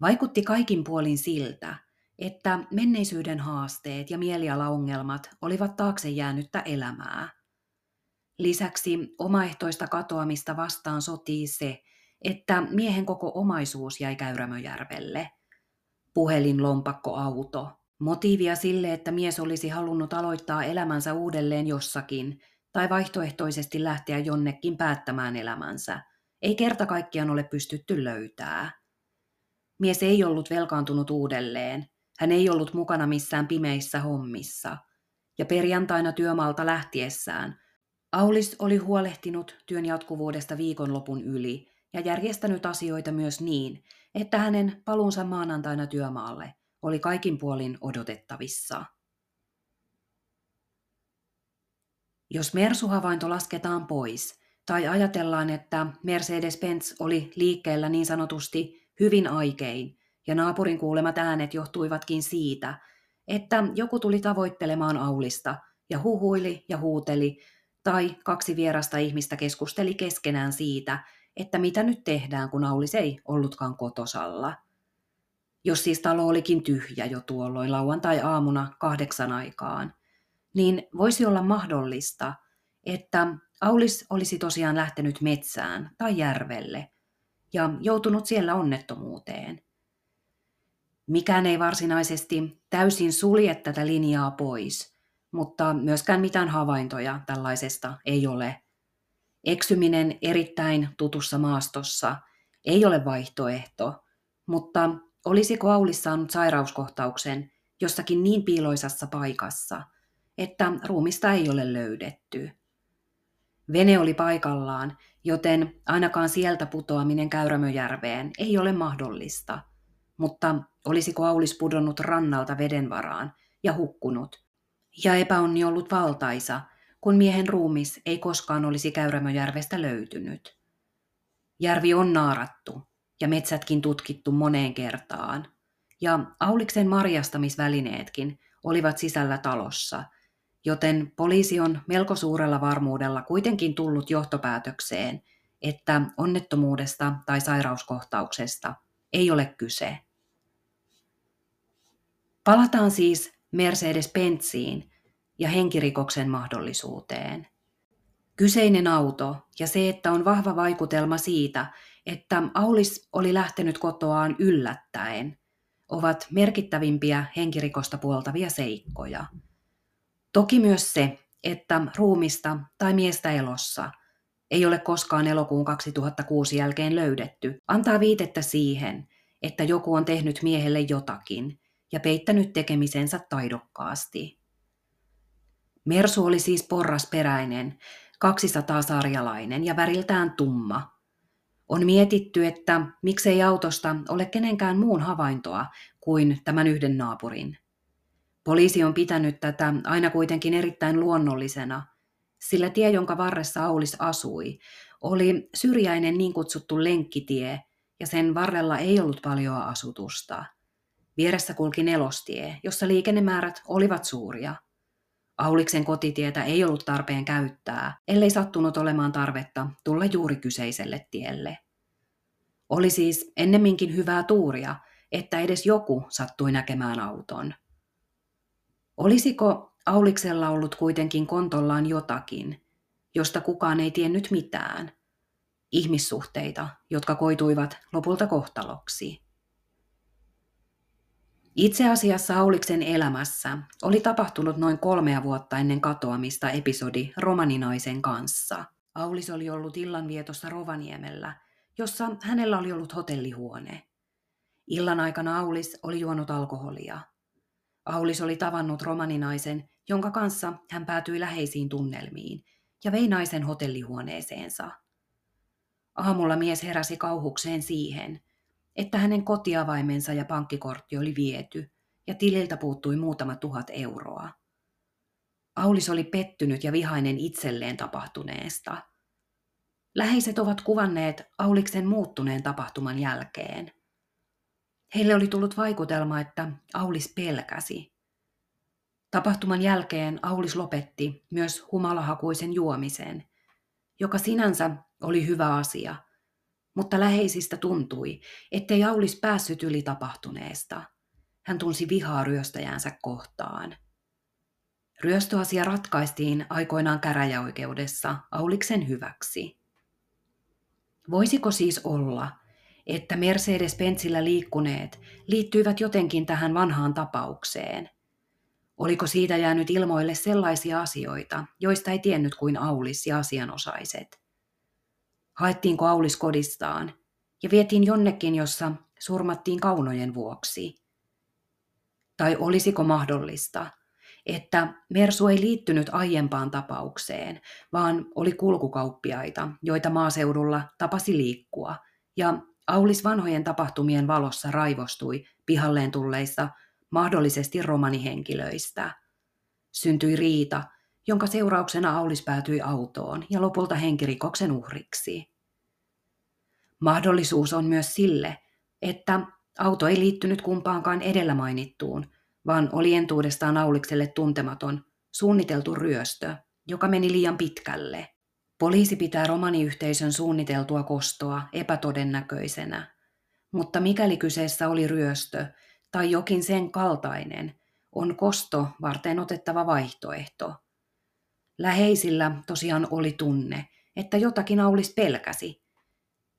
Vaikutti kaikin puolin siltä, että menneisyyden haasteet ja mielialaongelmat olivat taakse jäänyttä elämää. Lisäksi omaehtoista katoamista vastaan sotii se, että miehen koko omaisuus jäi Käyrämöjärvelle. Puhelin, lompakko, auto. Motiivia sille, että mies olisi halunnut aloittaa elämänsä uudelleen jossakin tai vaihtoehtoisesti lähteä jonnekin päättämään elämänsä, ei kerta kaikkiaan ole pystytty löytää. Mies ei ollut velkaantunut uudelleen, hän ei ollut mukana missään pimeissä hommissa, ja perjantaina työmaalta lähtiessään Aulis oli huolehtinut työn jatkuvuudesta viikonlopun yli ja järjestänyt asioita myös niin, että hänen paluunsa maanantaina työmaalle oli kaikin puolin odotettavissa. Jos Mersu-havainto lasketaan pois, tai ajatellaan, että Mercedes-Benz oli liikkeellä niin sanotusti hyvin aikein, ja naapurin kuulemat äänet johtuivatkin siitä, että joku tuli tavoittelemaan Aulista ja huhuili ja huuteli, tai kaksi vierasta ihmistä keskusteli keskenään siitä, että mitä nyt tehdään, kun Aulis ei ollutkaan kotosalla. Jos siis talo olikin tyhjä jo tuolloin lauantai-aamuna kahdeksan aikaan, niin voisi olla mahdollista, että Aulis olisi tosiaan lähtenyt metsään tai järvelle ja joutunut siellä onnettomuuteen. Mikään ei varsinaisesti täysin sulje tätä linjaa pois, mutta myöskään mitään havaintoja tällaisesta ei ole. Eksyminen erittäin tutussa maastossa ei ole vaihtoehto, mutta olisiko Aulis saanut sairauskohtauksen jossakin niin piiloisassa paikassa, että ruumista ei ole löydetty? Vene oli paikallaan, joten ainakaan sieltä putoaminen Käyrämöjärveen ei ole mahdollista. Mutta olisiko Aulis pudonnut rannalta veden varaan ja hukkunut? Ja epäonni ollut valtaisa, kun miehen ruumis ei koskaan olisi Käyrämöjärvestä löytynyt. Järvi on naarattu ja metsätkin tutkittu moneen kertaan. ja Auliksen marjastamisvälineetkin olivat sisällä talossa, joten poliisi on melko suurella varmuudella kuitenkin tullut johtopäätökseen, että onnettomuudesta tai sairauskohtauksesta ei ole kyse. Palataan siis Mercedes-Benziin ja henkirikoksen mahdollisuuteen. Kyseinen auto ja se, että on vahva vaikutelma siitä, että Aulis oli lähtenyt kotoaan yllättäen, ovat merkittävimpiä henkirikosta puoltavia seikkoja. Toki myös se, että ruumista tai miestä elossa ei ole koskaan elokuun 2006 jälkeen löydetty, antaa viitettä siihen, että joku on tehnyt miehelle jotakin ja peittänyt tekemisensä taidokkaasti. Mersu oli siis porrasperäinen, 200-sarjalainen ja väriltään tumma. On mietitty, että miksei autosta ole kenenkään muun havaintoa kuin tämän yhden naapurin. Poliisi on pitänyt tätä aina kuitenkin erittäin luonnollisena, sillä tie, jonka varressa Aulis asui, oli syrjäinen niin kutsuttu lenkkitie, ja sen varrella ei ollut paljoa asutusta. Vieressä kulki nelostie, jossa liikennemäärät olivat suuria – Auliksen kotitietä ei ollut tarpeen käyttää, ellei sattunut olemaan tarvetta tulla juuri kyseiselle tielle. Oli siis ennemminkin hyvää tuuria, että edes joku sattui näkemään auton. Olisiko Auliksella ollut kuitenkin kontollaan jotakin, josta kukaan ei tiennyt mitään? Ihmissuhteita, jotka koituivat lopulta kohtaloksi. Itse asiassa Auliksen elämässä oli tapahtunut noin kolmea vuotta ennen katoamista episodi romaninaisen kanssa. Aulis oli ollut illanvietossa Rovaniemellä, jossa hänellä oli ollut hotellihuone. Illan aikana Aulis oli juonut alkoholia. Aulis oli tavannut romaninaisen, jonka kanssa hän päätyi läheisiin tunnelmiin ja vei naisen hotellihuoneeseensa. Aamulla mies heräsi kauhukseen siihen – että hänen kotiavaimensa ja pankkikortti oli viety ja tililtä puuttui muutama tuhat euroa. Aulis oli pettynyt ja vihainen itselleen tapahtuneesta. Läheiset ovat kuvanneet Auliksen muuttuneen tapahtuman jälkeen. Heille oli tullut vaikutelma, että Aulis pelkäsi. Tapahtuman jälkeen Aulis lopetti myös humalahakuisen juomisen, joka sinänsä oli hyvä asia – mutta läheisistä tuntui, ettei Aulis päässyt yli tapahtuneesta. Hän tunsi vihaa ryöstäjäänsä kohtaan. Ryöstöasia ratkaistiin aikoinaan käräjäoikeudessa Auliksen hyväksi. Voisiko siis olla, että Mercedes-Benzillä liikkuneet liittyivät jotenkin tähän vanhaan tapaukseen? Oliko siitä jäänyt ilmoille sellaisia asioita, joista ei tiennyt kuin Aulis ja asianosaiset? Haettiinko Aulis kodistaan ja vietiin jonnekin, jossa surmattiin kaunojen vuoksi? Tai olisiko mahdollista, että Mersu ei liittynyt aiempaan tapaukseen, vaan oli kulkukauppiaita, joita maaseudulla tapasi liikkua, ja Aulis vanhojen tapahtumien valossa raivostui pihalleen tulleista mahdollisesti romanihenkilöistä. Syntyi riita, jonka seurauksena Aulis päätyi autoon ja lopulta henkirikoksen uhriksi. Mahdollisuus on myös sille, että auto ei liittynyt kumpaankaan edellä mainittuun, vaan oli entuudestaan Aulikselle tuntematon, suunniteltu ryöstö, joka meni liian pitkälle. Poliisi pitää romaniyhteisön suunniteltua kostoa epätodennäköisenä, mutta mikäli kyseessä oli ryöstö tai jokin sen kaltainen, on kosto varten otettava vaihtoehto – Läheisillä tosiaan oli tunne, että jotakin Aulis pelkäsi.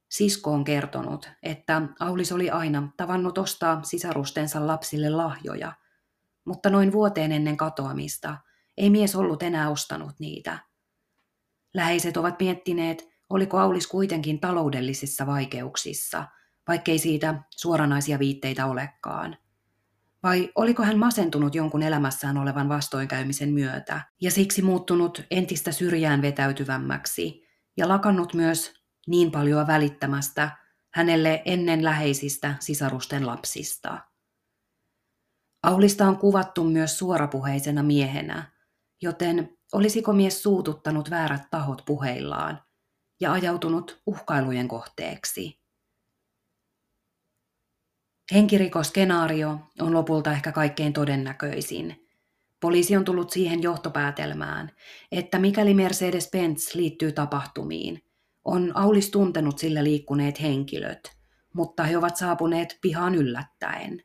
Sisko on kertonut, että Aulis oli aina tavannut ostaa sisarustensa lapsille lahjoja, mutta noin vuoteen ennen katoamista ei mies ollut enää ostanut niitä. Läheiset ovat miettineet, oliko Aulis kuitenkin taloudellisissa vaikeuksissa, vaikkei siitä suoranaisia viitteitä olekaan – vai oliko hän masentunut jonkun elämässään olevan vastoinkäymisen myötä ja siksi muuttunut entistä syrjään vetäytyvämmäksi ja lakannut myös niin paljon välittämästä hänelle ennen läheisistä sisarusten lapsista. Aulista on kuvattu myös suorapuheisena miehenä, joten olisiko mies suututtanut väärät tahot puheillaan ja ajautunut uhkailujen kohteeksi – Henkirikoskenaario on lopulta ehkä kaikkein todennäköisin. Poliisi on tullut siihen johtopäätelmään, että mikäli Mercedes-Benz liittyy tapahtumiin, on Aulis tuntenut sillä liikkuneet henkilöt, mutta he ovat saapuneet pihaan yllättäen.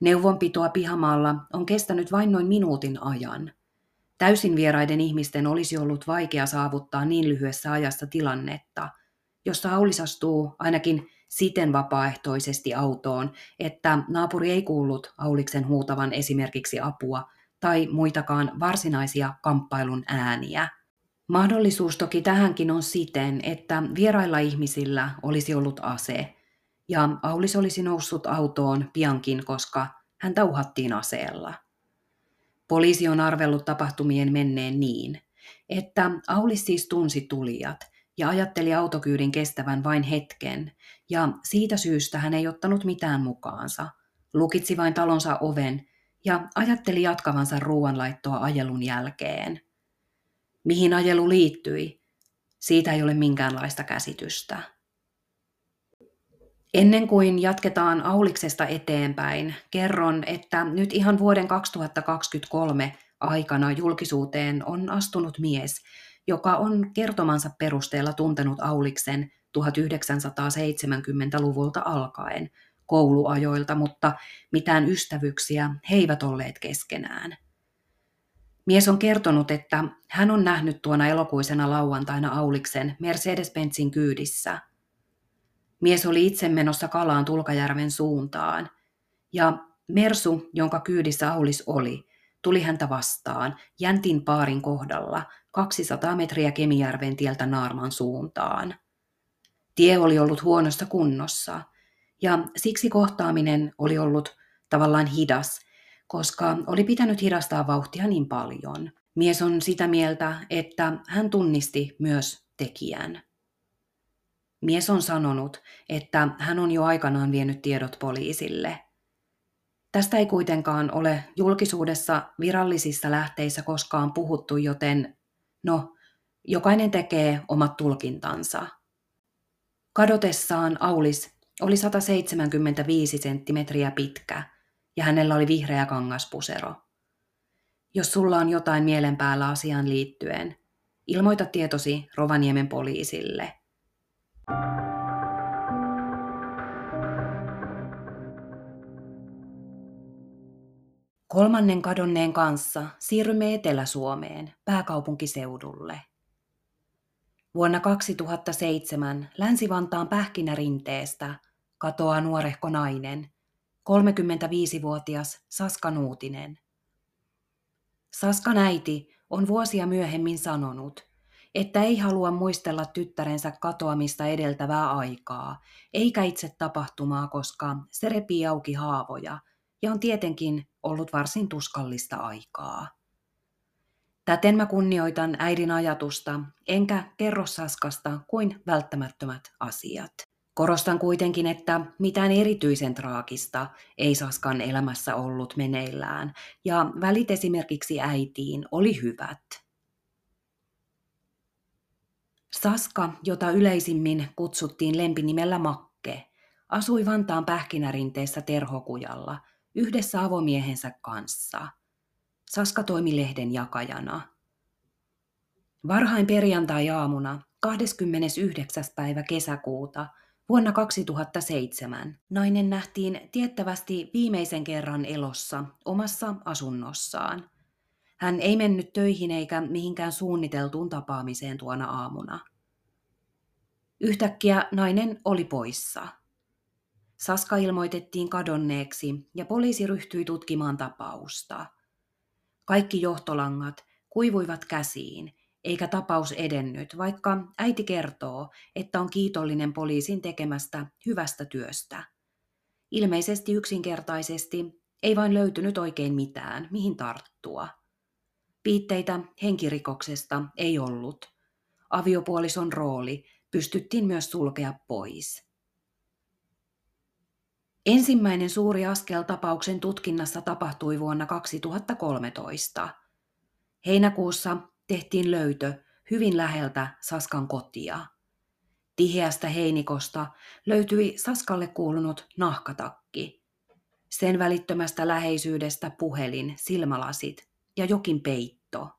Neuvonpitoa pihamaalla on kestänyt vain noin minuutin ajan. Täysin vieraiden ihmisten olisi ollut vaikea saavuttaa niin lyhyessä ajassa tilannetta, josta Aulis astuu ainakin siten vapaaehtoisesti autoon, että naapuri ei kuullut Auliksen huutavan esimerkiksi apua tai muitakaan varsinaisia kamppailun ääniä. Mahdollisuus toki tähänkin on siten, että vierailla ihmisillä olisi ollut ase, ja Aulis olisi noussut autoon piankin, koska häntä uhattiin aseella. Poliisi on arvellut tapahtumien menneen niin, että Aulis siis tunsi tulijat ja ajatteli autokyydin kestävän vain hetken, ja siitä syystä hän ei ottanut mitään mukaansa. Lukitsi vain talonsa oven ja ajatteli jatkavansa ruoanlaittoa ajelun jälkeen. Mihin ajelu liittyi, siitä ei ole minkäänlaista käsitystä. Ennen kuin jatketaan Auliksesta eteenpäin, kerron, että nyt ihan vuoden 2023 aikana julkisuuteen on astunut mies, joka on kertomansa perusteella tuntenut Auliksen 1970-luvulta alkaen kouluajoilta, mutta mitään ystävyyksiä he eivät olleet keskenään. Mies on kertonut, että hän on nähnyt tuona elokuisena lauantaina Auliksen Mercedes-Benzin kyydissä. Mies oli itse menossa kalaan Tulkajärven suuntaan, ja Mersu, jonka kyydissä Aulis oli, tuli häntä vastaan Jäntin paarin kohdalla 200 metriä Kemijärven tieltä Naarman suuntaan. Tie oli ollut huonossa kunnossa, ja siksi kohtaaminen oli ollut tavallaan hidas, koska oli pitänyt hidastaa vauhtia niin paljon. Mies on sitä mieltä, että hän tunnisti myös tekijän. Mies on sanonut, että hän on jo aikanaan vienyt tiedot poliisille – Tästä ei kuitenkaan ole julkisuudessa virallisissa lähteissä koskaan puhuttu, joten no, jokainen tekee omat tulkintansa. Kadotessaan Aulis oli 175 senttimetriä pitkä ja hänellä oli vihreä kangaspusero. Jos sulla on jotain mielen päällä asiaan liittyen, ilmoita tietosi Rovaniemen poliisille. Kolmannen kadonneen kanssa siirrymme Etelä-Suomeen, pääkaupunkiseudulle. Vuonna 2007 Länsi-Vantaan pähkinärinteestä katoaa nuorehko nainen, 35-vuotias Saska Nuutinen. Saskan äiti on vuosia myöhemmin sanonut, että ei halua muistella tyttärensä katoamista edeltävää aikaa, eikä itse tapahtumaa, koska se repii auki haavoja ja on tietenkin ollut varsin tuskallista aikaa. Täten mä kunnioitan äidin ajatusta, enkä kerro Saskasta kuin välttämättömät asiat. Korostan kuitenkin, että mitään erityisen traagista ei Saskan elämässä ollut meneillään, ja välit esimerkiksi äitiin oli hyvät. Saska, jota yleisimmin kutsuttiin lempinimellä Makke, asui Vantaan pähkinärinteessä Terhokujalla – yhdessä avomiehensä kanssa. Saska toimi lehden jakajana. Varhain perjantai-aamuna 29. päivä kesäkuuta vuonna 2007 nainen nähtiin tiettävästi viimeisen kerran elossa omassa asunnossaan. Hän ei mennyt töihin eikä mihinkään suunniteltuun tapaamiseen tuona aamuna. Yhtäkkiä nainen oli poissa – Saska ilmoitettiin kadonneeksi ja poliisi ryhtyi tutkimaan tapausta. Kaikki johtolangat kuivuivat käsiin, eikä tapaus edennyt, vaikka äiti kertoo, että on kiitollinen poliisin tekemästä hyvästä työstä. Ilmeisesti yksinkertaisesti ei vain löytynyt oikein mitään, mihin tarttua. Piitteitä henkirikoksesta ei ollut. Aviopuolison rooli pystyttiin myös sulkea pois. Ensimmäinen suuri askel tapauksen tutkinnassa tapahtui vuonna 2013. Heinäkuussa tehtiin löytö hyvin läheltä Saskan kotia. Tiheästä heinikosta löytyi Saskalle kuulunut nahkatakki, Sen välittömästä läheisyydestä puhelin, silmälasit ja jokin peitto.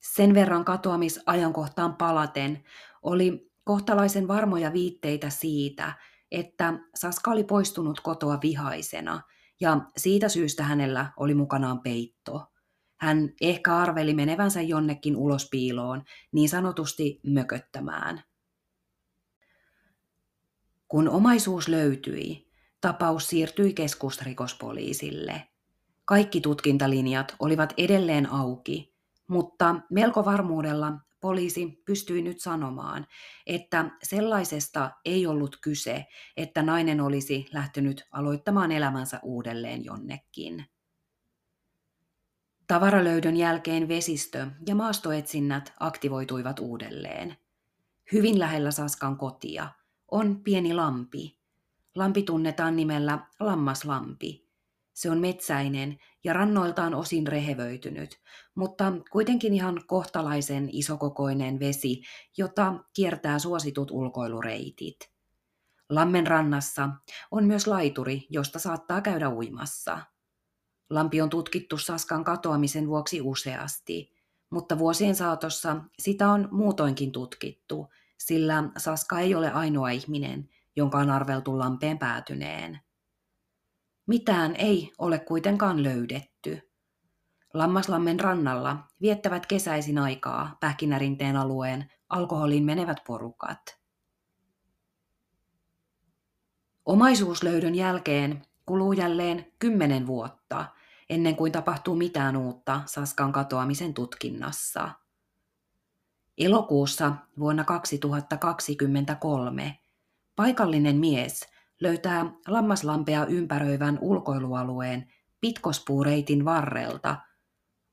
Sen verran katoamisajankohtaan palaten oli kohtalaisen varmoja viitteitä siitä, että Saska oli poistunut kotoa vihaisena ja siitä syystä hänellä oli mukanaan peitto. Hän ehkä arveli menevänsä jonnekin ulos piiloon, niin sanotusti mököttämään. Kun omaisuus löytyi, tapaus siirtyi keskusrikospoliisille. Kaikki tutkintalinjat olivat edelleen auki, mutta melko varmuudella poliisi pystyi nyt sanomaan, että sellaisesta ei ollut kyse, että nainen olisi lähtenyt aloittamaan elämänsä uudelleen jonnekin. Tavaralöydön jälkeen vesistö- ja maastoetsinnät aktivoituivat uudelleen. Hyvin lähellä Saskan kotia on pieni lampi. Lampi tunnetaan nimellä Lammaslampi. Se on metsäinen ja rannoiltaan osin rehevöitynyt, mutta kuitenkin ihan kohtalaisen isokokoinen vesi, jota kiertää suositut ulkoilureitit. Lammen rannassa on myös laituri, josta saattaa käydä uimassa. Lampi on tutkittu Saskan katoamisen vuoksi useasti, mutta vuosien saatossa sitä on muutoinkin tutkittu, sillä Saska ei ole ainoa ihminen, jonka on arveltu lampeen päätyneen. Mitään ei ole kuitenkaan löydetty. Lammaslammen rannalla viettävät kesäisin aikaa Pähkinärinteen alueen alkoholiin menevät porukat. Omaisuuslöydön jälkeen kuluu jälleen kymmenen vuotta, ennen kuin tapahtuu mitään uutta Saskan katoamisen tutkinnassa. Elokuussa vuonna 2023 paikallinen mies löytää lammaslampea ympäröivän ulkoilualueen pitkospuureitin varrelta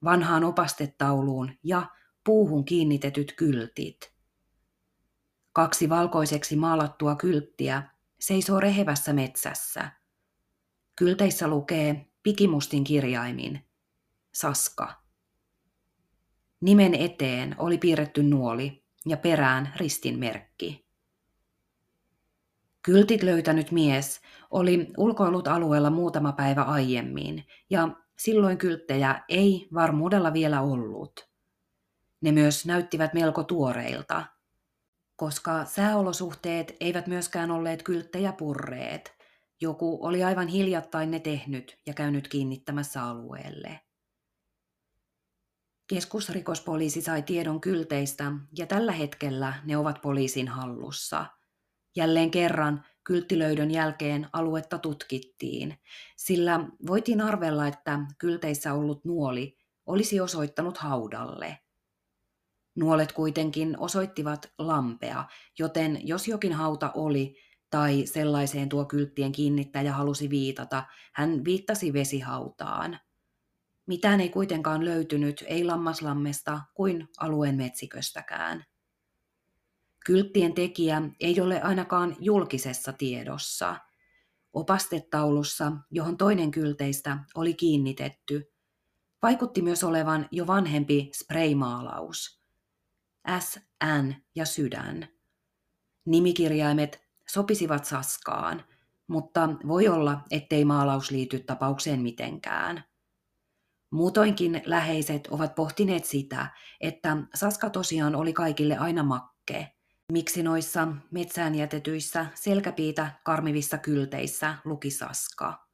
vanhaan opastetauluun ja puuhun kiinnitetyt kyltit. Kaksi valkoiseksi maalattua kylttiä seisoo rehevässä metsässä. Kylteissä lukee pikimustin kirjaimin Saska. Nimen eteen oli piirretty nuoli ja perään ristin merkki. Kyltit löytänyt mies oli ulkoillut alueella muutama päivä aiemmin ja silloin kylttejä ei varmuudella vielä ollut. Ne myös näyttivät melko tuoreilta, koska sääolosuhteet eivät myöskään olleet kylttejä purreet. Joku oli aivan hiljattain ne tehnyt ja käynyt kiinnittämässä alueelle. Keskusrikospoliisi sai tiedon kylteistä ja tällä hetkellä ne ovat poliisin hallussa. Jälleen kerran kylttilöydön jälkeen aluetta tutkittiin, sillä voitiin arvella, että kylteissä ollut nuoli olisi osoittanut haudalle. Nuolet kuitenkin osoittivat lampea, joten jos jokin hauta oli tai sellaiseen tuo kylttien kiinnittäjä halusi viitata, hän viittasi vesihautaan. Mitään ei kuitenkaan löytynyt ei lammaslammesta kuin alueen metsiköstäkään. Kylttien tekijä ei ole ainakaan julkisessa tiedossa. Opastetaulussa, johon toinen kylteistä oli kiinnitetty, vaikutti myös olevan jo vanhempi spraymaalaus. S, N ja sydän. Nimikirjaimet sopisivat Saskaan, mutta voi olla, ettei maalaus liity tapaukseen mitenkään. Muutoinkin läheiset ovat pohtineet sitä, että Saska tosiaan oli kaikille aina makke. Miksi noissa metsään jätetyissä selkäpiitä karmivissa kylteissä luki Saska?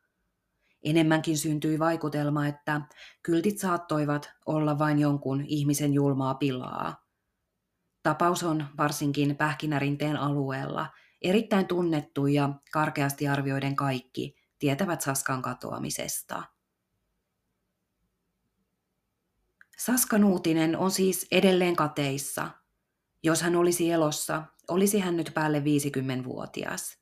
Enemmänkin syntyi vaikutelma, että kyltit saattoivat olla vain jonkun ihmisen julmaa pilaa. Tapaus on varsinkin Pähkinärinteen alueella erittäin tunnettu ja karkeasti arvioiden kaikki tietävät Saskan katoamisesta. Saskan uutinen on siis edelleen kateissa. Jos hän olisi elossa, olisi hän nyt päälle 50-vuotias.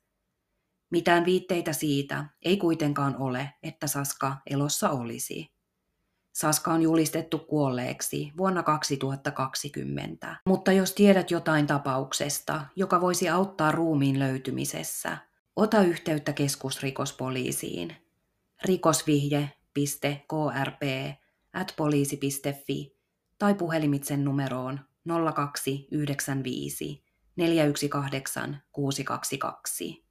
Mitään viitteitä siitä ei kuitenkaan ole, että Saska elossa olisi. Saska on julistettu kuolleeksi vuonna 2020. Mutta jos tiedät jotain tapauksesta, joka voisi auttaa ruumiin löytymisessä, ota yhteyttä keskusrikospoliisiin. rikosvihje.krp at poliisi.fi tai puhelimitsen numeroon 0295 418 622.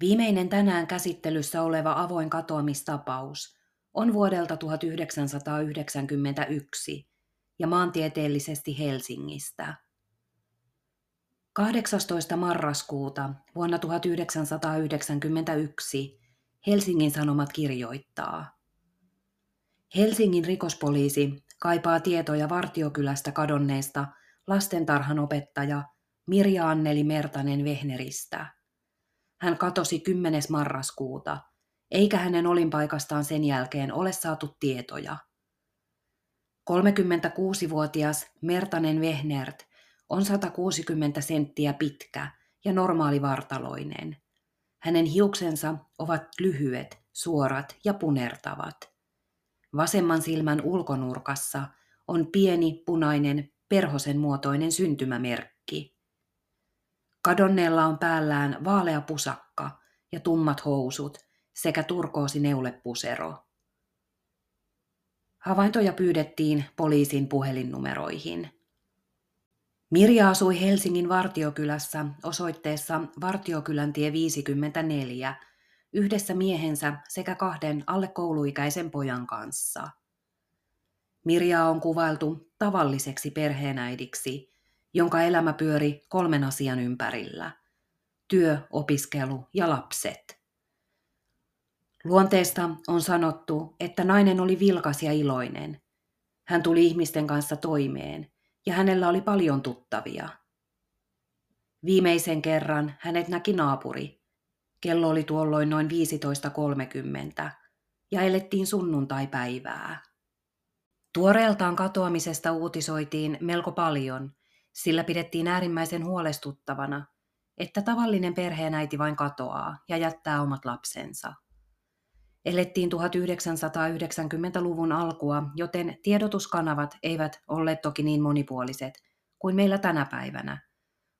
Viimeinen tänään käsittelyssä oleva avoin katoamistapaus on vuodelta 1991 ja maantieteellisesti Helsingistä. 18. marraskuuta vuonna 1991 Helsingin Sanomat kirjoittaa. Helsingin rikospoliisi kaipaa tietoja Vartiokylästä kadonneesta lastentarhanopettaja Mirja Anneli Mertanen Vehneristä. Hän katosi 10. marraskuuta, eikä hänen olinpaikastaan sen jälkeen ole saatu tietoja. 36-vuotias Mertanen Vehnert on 160 senttiä pitkä ja normaalivartaloinen. Hänen hiuksensa ovat lyhyet, suorat ja punertavat. Vasemman silmän ulkonurkassa on pieni punainen perhosen muotoinen syntymämerkki. Kadonneella on päällään vaalea pusakka ja tummat housut sekä turkoosi neulepusero. Havaintoja pyydettiin poliisin puhelinnumeroihin. Mirja asui Helsingin Vartiokylässä osoitteessa Vartiokylän tie 54 yhdessä miehensä sekä kahden alle kouluikäisen pojan kanssa. Mirja on kuvailtu tavalliseksi perheenäidiksi, jonka elämä pyöri kolmen asian ympärillä. Työ, opiskelu ja lapset. Luonteesta on sanottu, että nainen oli vilkas ja iloinen. Hän tuli ihmisten kanssa toimeen ja hänellä oli paljon tuttavia. Viimeisen kerran hänet näki naapuri. Kello oli tuolloin noin 15.30 ja elettiin sunnuntaipäivää. Tuoreeltaan katoamisesta uutisoitiin melko paljon, sillä pidettiin äärimmäisen huolestuttavana, että tavallinen perheenäiti vain katoaa ja jättää omat lapsensa. Elettiin 1990-luvun alkua, joten tiedotuskanavat eivät olleet toki niin monipuoliset kuin meillä tänä päivänä,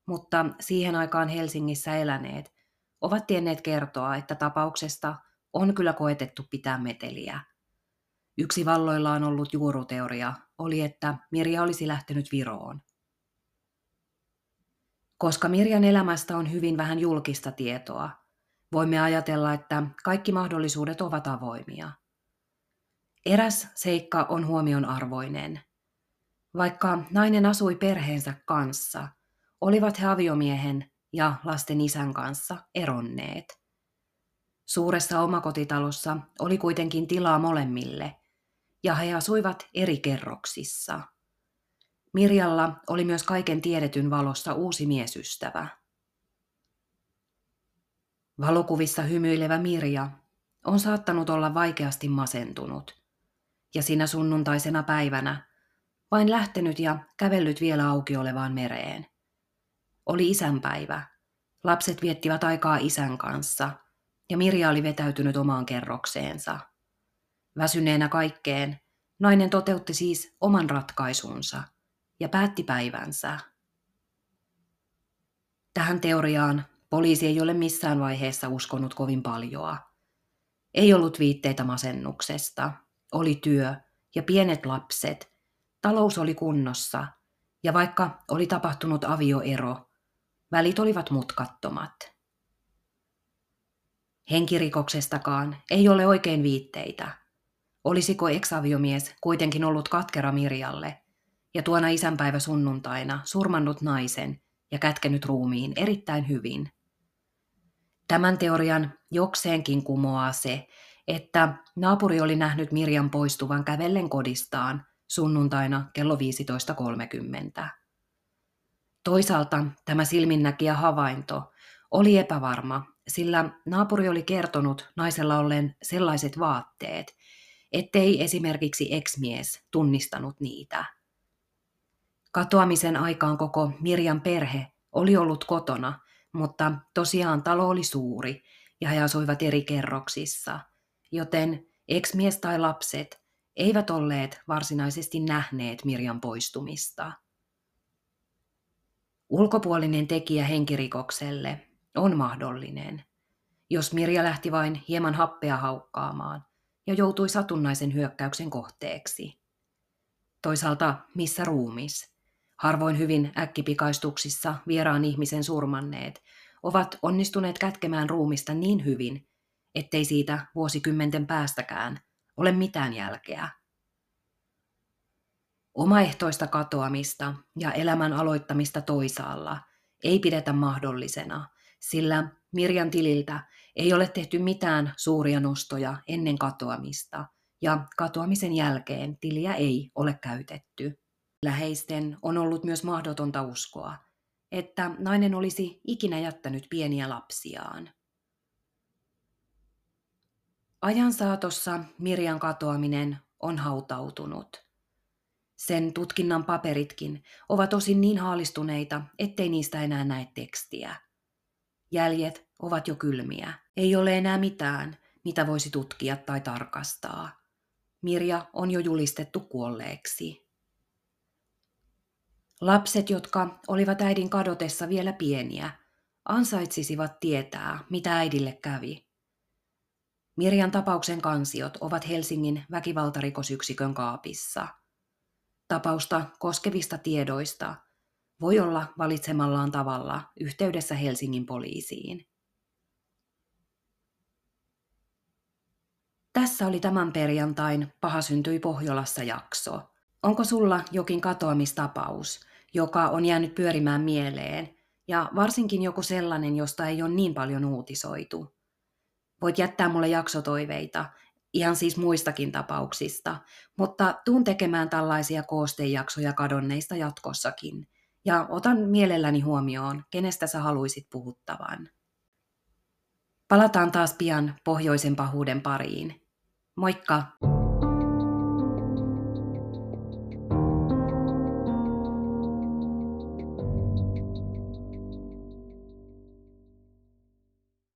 mutta siihen aikaan Helsingissä eläneet ovat tienneet kertoa, että tapauksesta on kyllä koetettu pitää meteliä. Yksi valloillaan ollut juoruteoria oli, että Mirja olisi lähtenyt Viroon. Koska Mirjan elämästä on hyvin vähän julkista tietoa, voimme ajatella, että kaikki mahdollisuudet ovat avoimia. Eräs seikka on huomion arvoinen. Vaikka nainen asui perheensä kanssa, olivat he aviomiehen ja lasten isän kanssa eronneet. Suuressa omakotitalossa oli kuitenkin tilaa molemmille, ja he asuivat eri kerroksissa. Mirjalla oli myös kaiken tiedetyn valossa uusi miesystävä. Valokuvissa hymyilevä Mirja on saattanut olla vaikeasti masentunut, ja sinä sunnuntaisena päivänä vain lähtenyt ja kävellyt vielä auki olevaan mereen. Oli isänpäivä. Lapset viettivät aikaa isän kanssa, ja Mirja oli vetäytynyt omaan kerrokseensa. Väsyneenä kaikkeen, nainen toteutti siis oman ratkaisunsa ja päätti päivänsä. Tähän teoriaan Poliisi ei ole missään vaiheessa uskonut kovin paljoa. Ei ollut viitteitä masennuksesta, oli työ ja pienet lapset, talous oli kunnossa, ja vaikka oli tapahtunut avioero, välit olivat mutkattomat. Henkirikoksestakaan ei ole oikein viitteitä. Olisiko eksaviomies kuitenkin ollut katkera Mirjalle ja tuona isänpäivä sunnuntaina surmannut naisen ja kätkenyt ruumiin erittäin hyvin? Tämän teorian jokseenkin kumoaa se, että naapuri oli nähnyt Mirjan poistuvan kävellen kodistaan sunnuntaina kello 15.30. Toisaalta tämä silminnäkijä havainto oli epävarma, sillä naapuri oli kertonut naisella ollen sellaiset vaatteet, ettei esimerkiksi eksmies tunnistanut niitä. Katoamisen aikaan koko Mirjan perhe oli ollut kotona mutta tosiaan talo oli suuri ja he asuivat eri kerroksissa, joten eksmies tai lapset eivät olleet varsinaisesti nähneet Mirjan poistumista. Ulkopuolinen tekijä henkirikokselle on mahdollinen, jos Mirja lähti vain hieman happea haukkaamaan ja joutui satunnaisen hyökkäyksen kohteeksi. Toisaalta missä ruumis? Harvoin hyvin äkkipikaistuksissa vieraan ihmisen surmanneet ovat onnistuneet kätkemään ruumista niin hyvin, ettei siitä vuosikymmenten päästäkään ole mitään jälkeä. Omaehtoista katoamista ja elämän aloittamista toisaalla ei pidetä mahdollisena, sillä Mirjan tililtä ei ole tehty mitään suuria nostoja ennen katoamista, ja katoamisen jälkeen tiliä ei ole käytetty. Läheisten on ollut myös mahdotonta uskoa, että nainen olisi ikinä jättänyt pieniä lapsiaan. Ajan saatossa Mirjan katoaminen on hautautunut. Sen tutkinnan paperitkin ovat osin niin haalistuneita, ettei niistä enää näe tekstiä. Jäljet ovat jo kylmiä. Ei ole enää mitään, mitä voisi tutkia tai tarkastaa. Mirja on jo julistettu kuolleeksi. Lapset, jotka olivat äidin kadotessa vielä pieniä, ansaitsisivat tietää, mitä äidille kävi. Mirjan tapauksen kansiot ovat Helsingin väkivaltarikosyksikön kaapissa. Tapausta koskevista tiedoista voi olla valitsemallaan tavalla yhteydessä Helsingin poliisiin. Tässä oli tämän perjantain Paha syntyi Pohjolassa jakso. Onko sulla jokin katoamistapaus, joka on jäänyt pyörimään mieleen, ja varsinkin joku sellainen, josta ei ole niin paljon uutisoitu? Voit jättää mulle jaksotoiveita, ihan siis muistakin tapauksista, mutta tuun tekemään tällaisia koostejaksoja kadonneista jatkossakin, ja otan mielelläni huomioon, kenestä sä haluisit puhuttavan. Palataan taas pian pohjoisen pahuuden pariin. Moikka!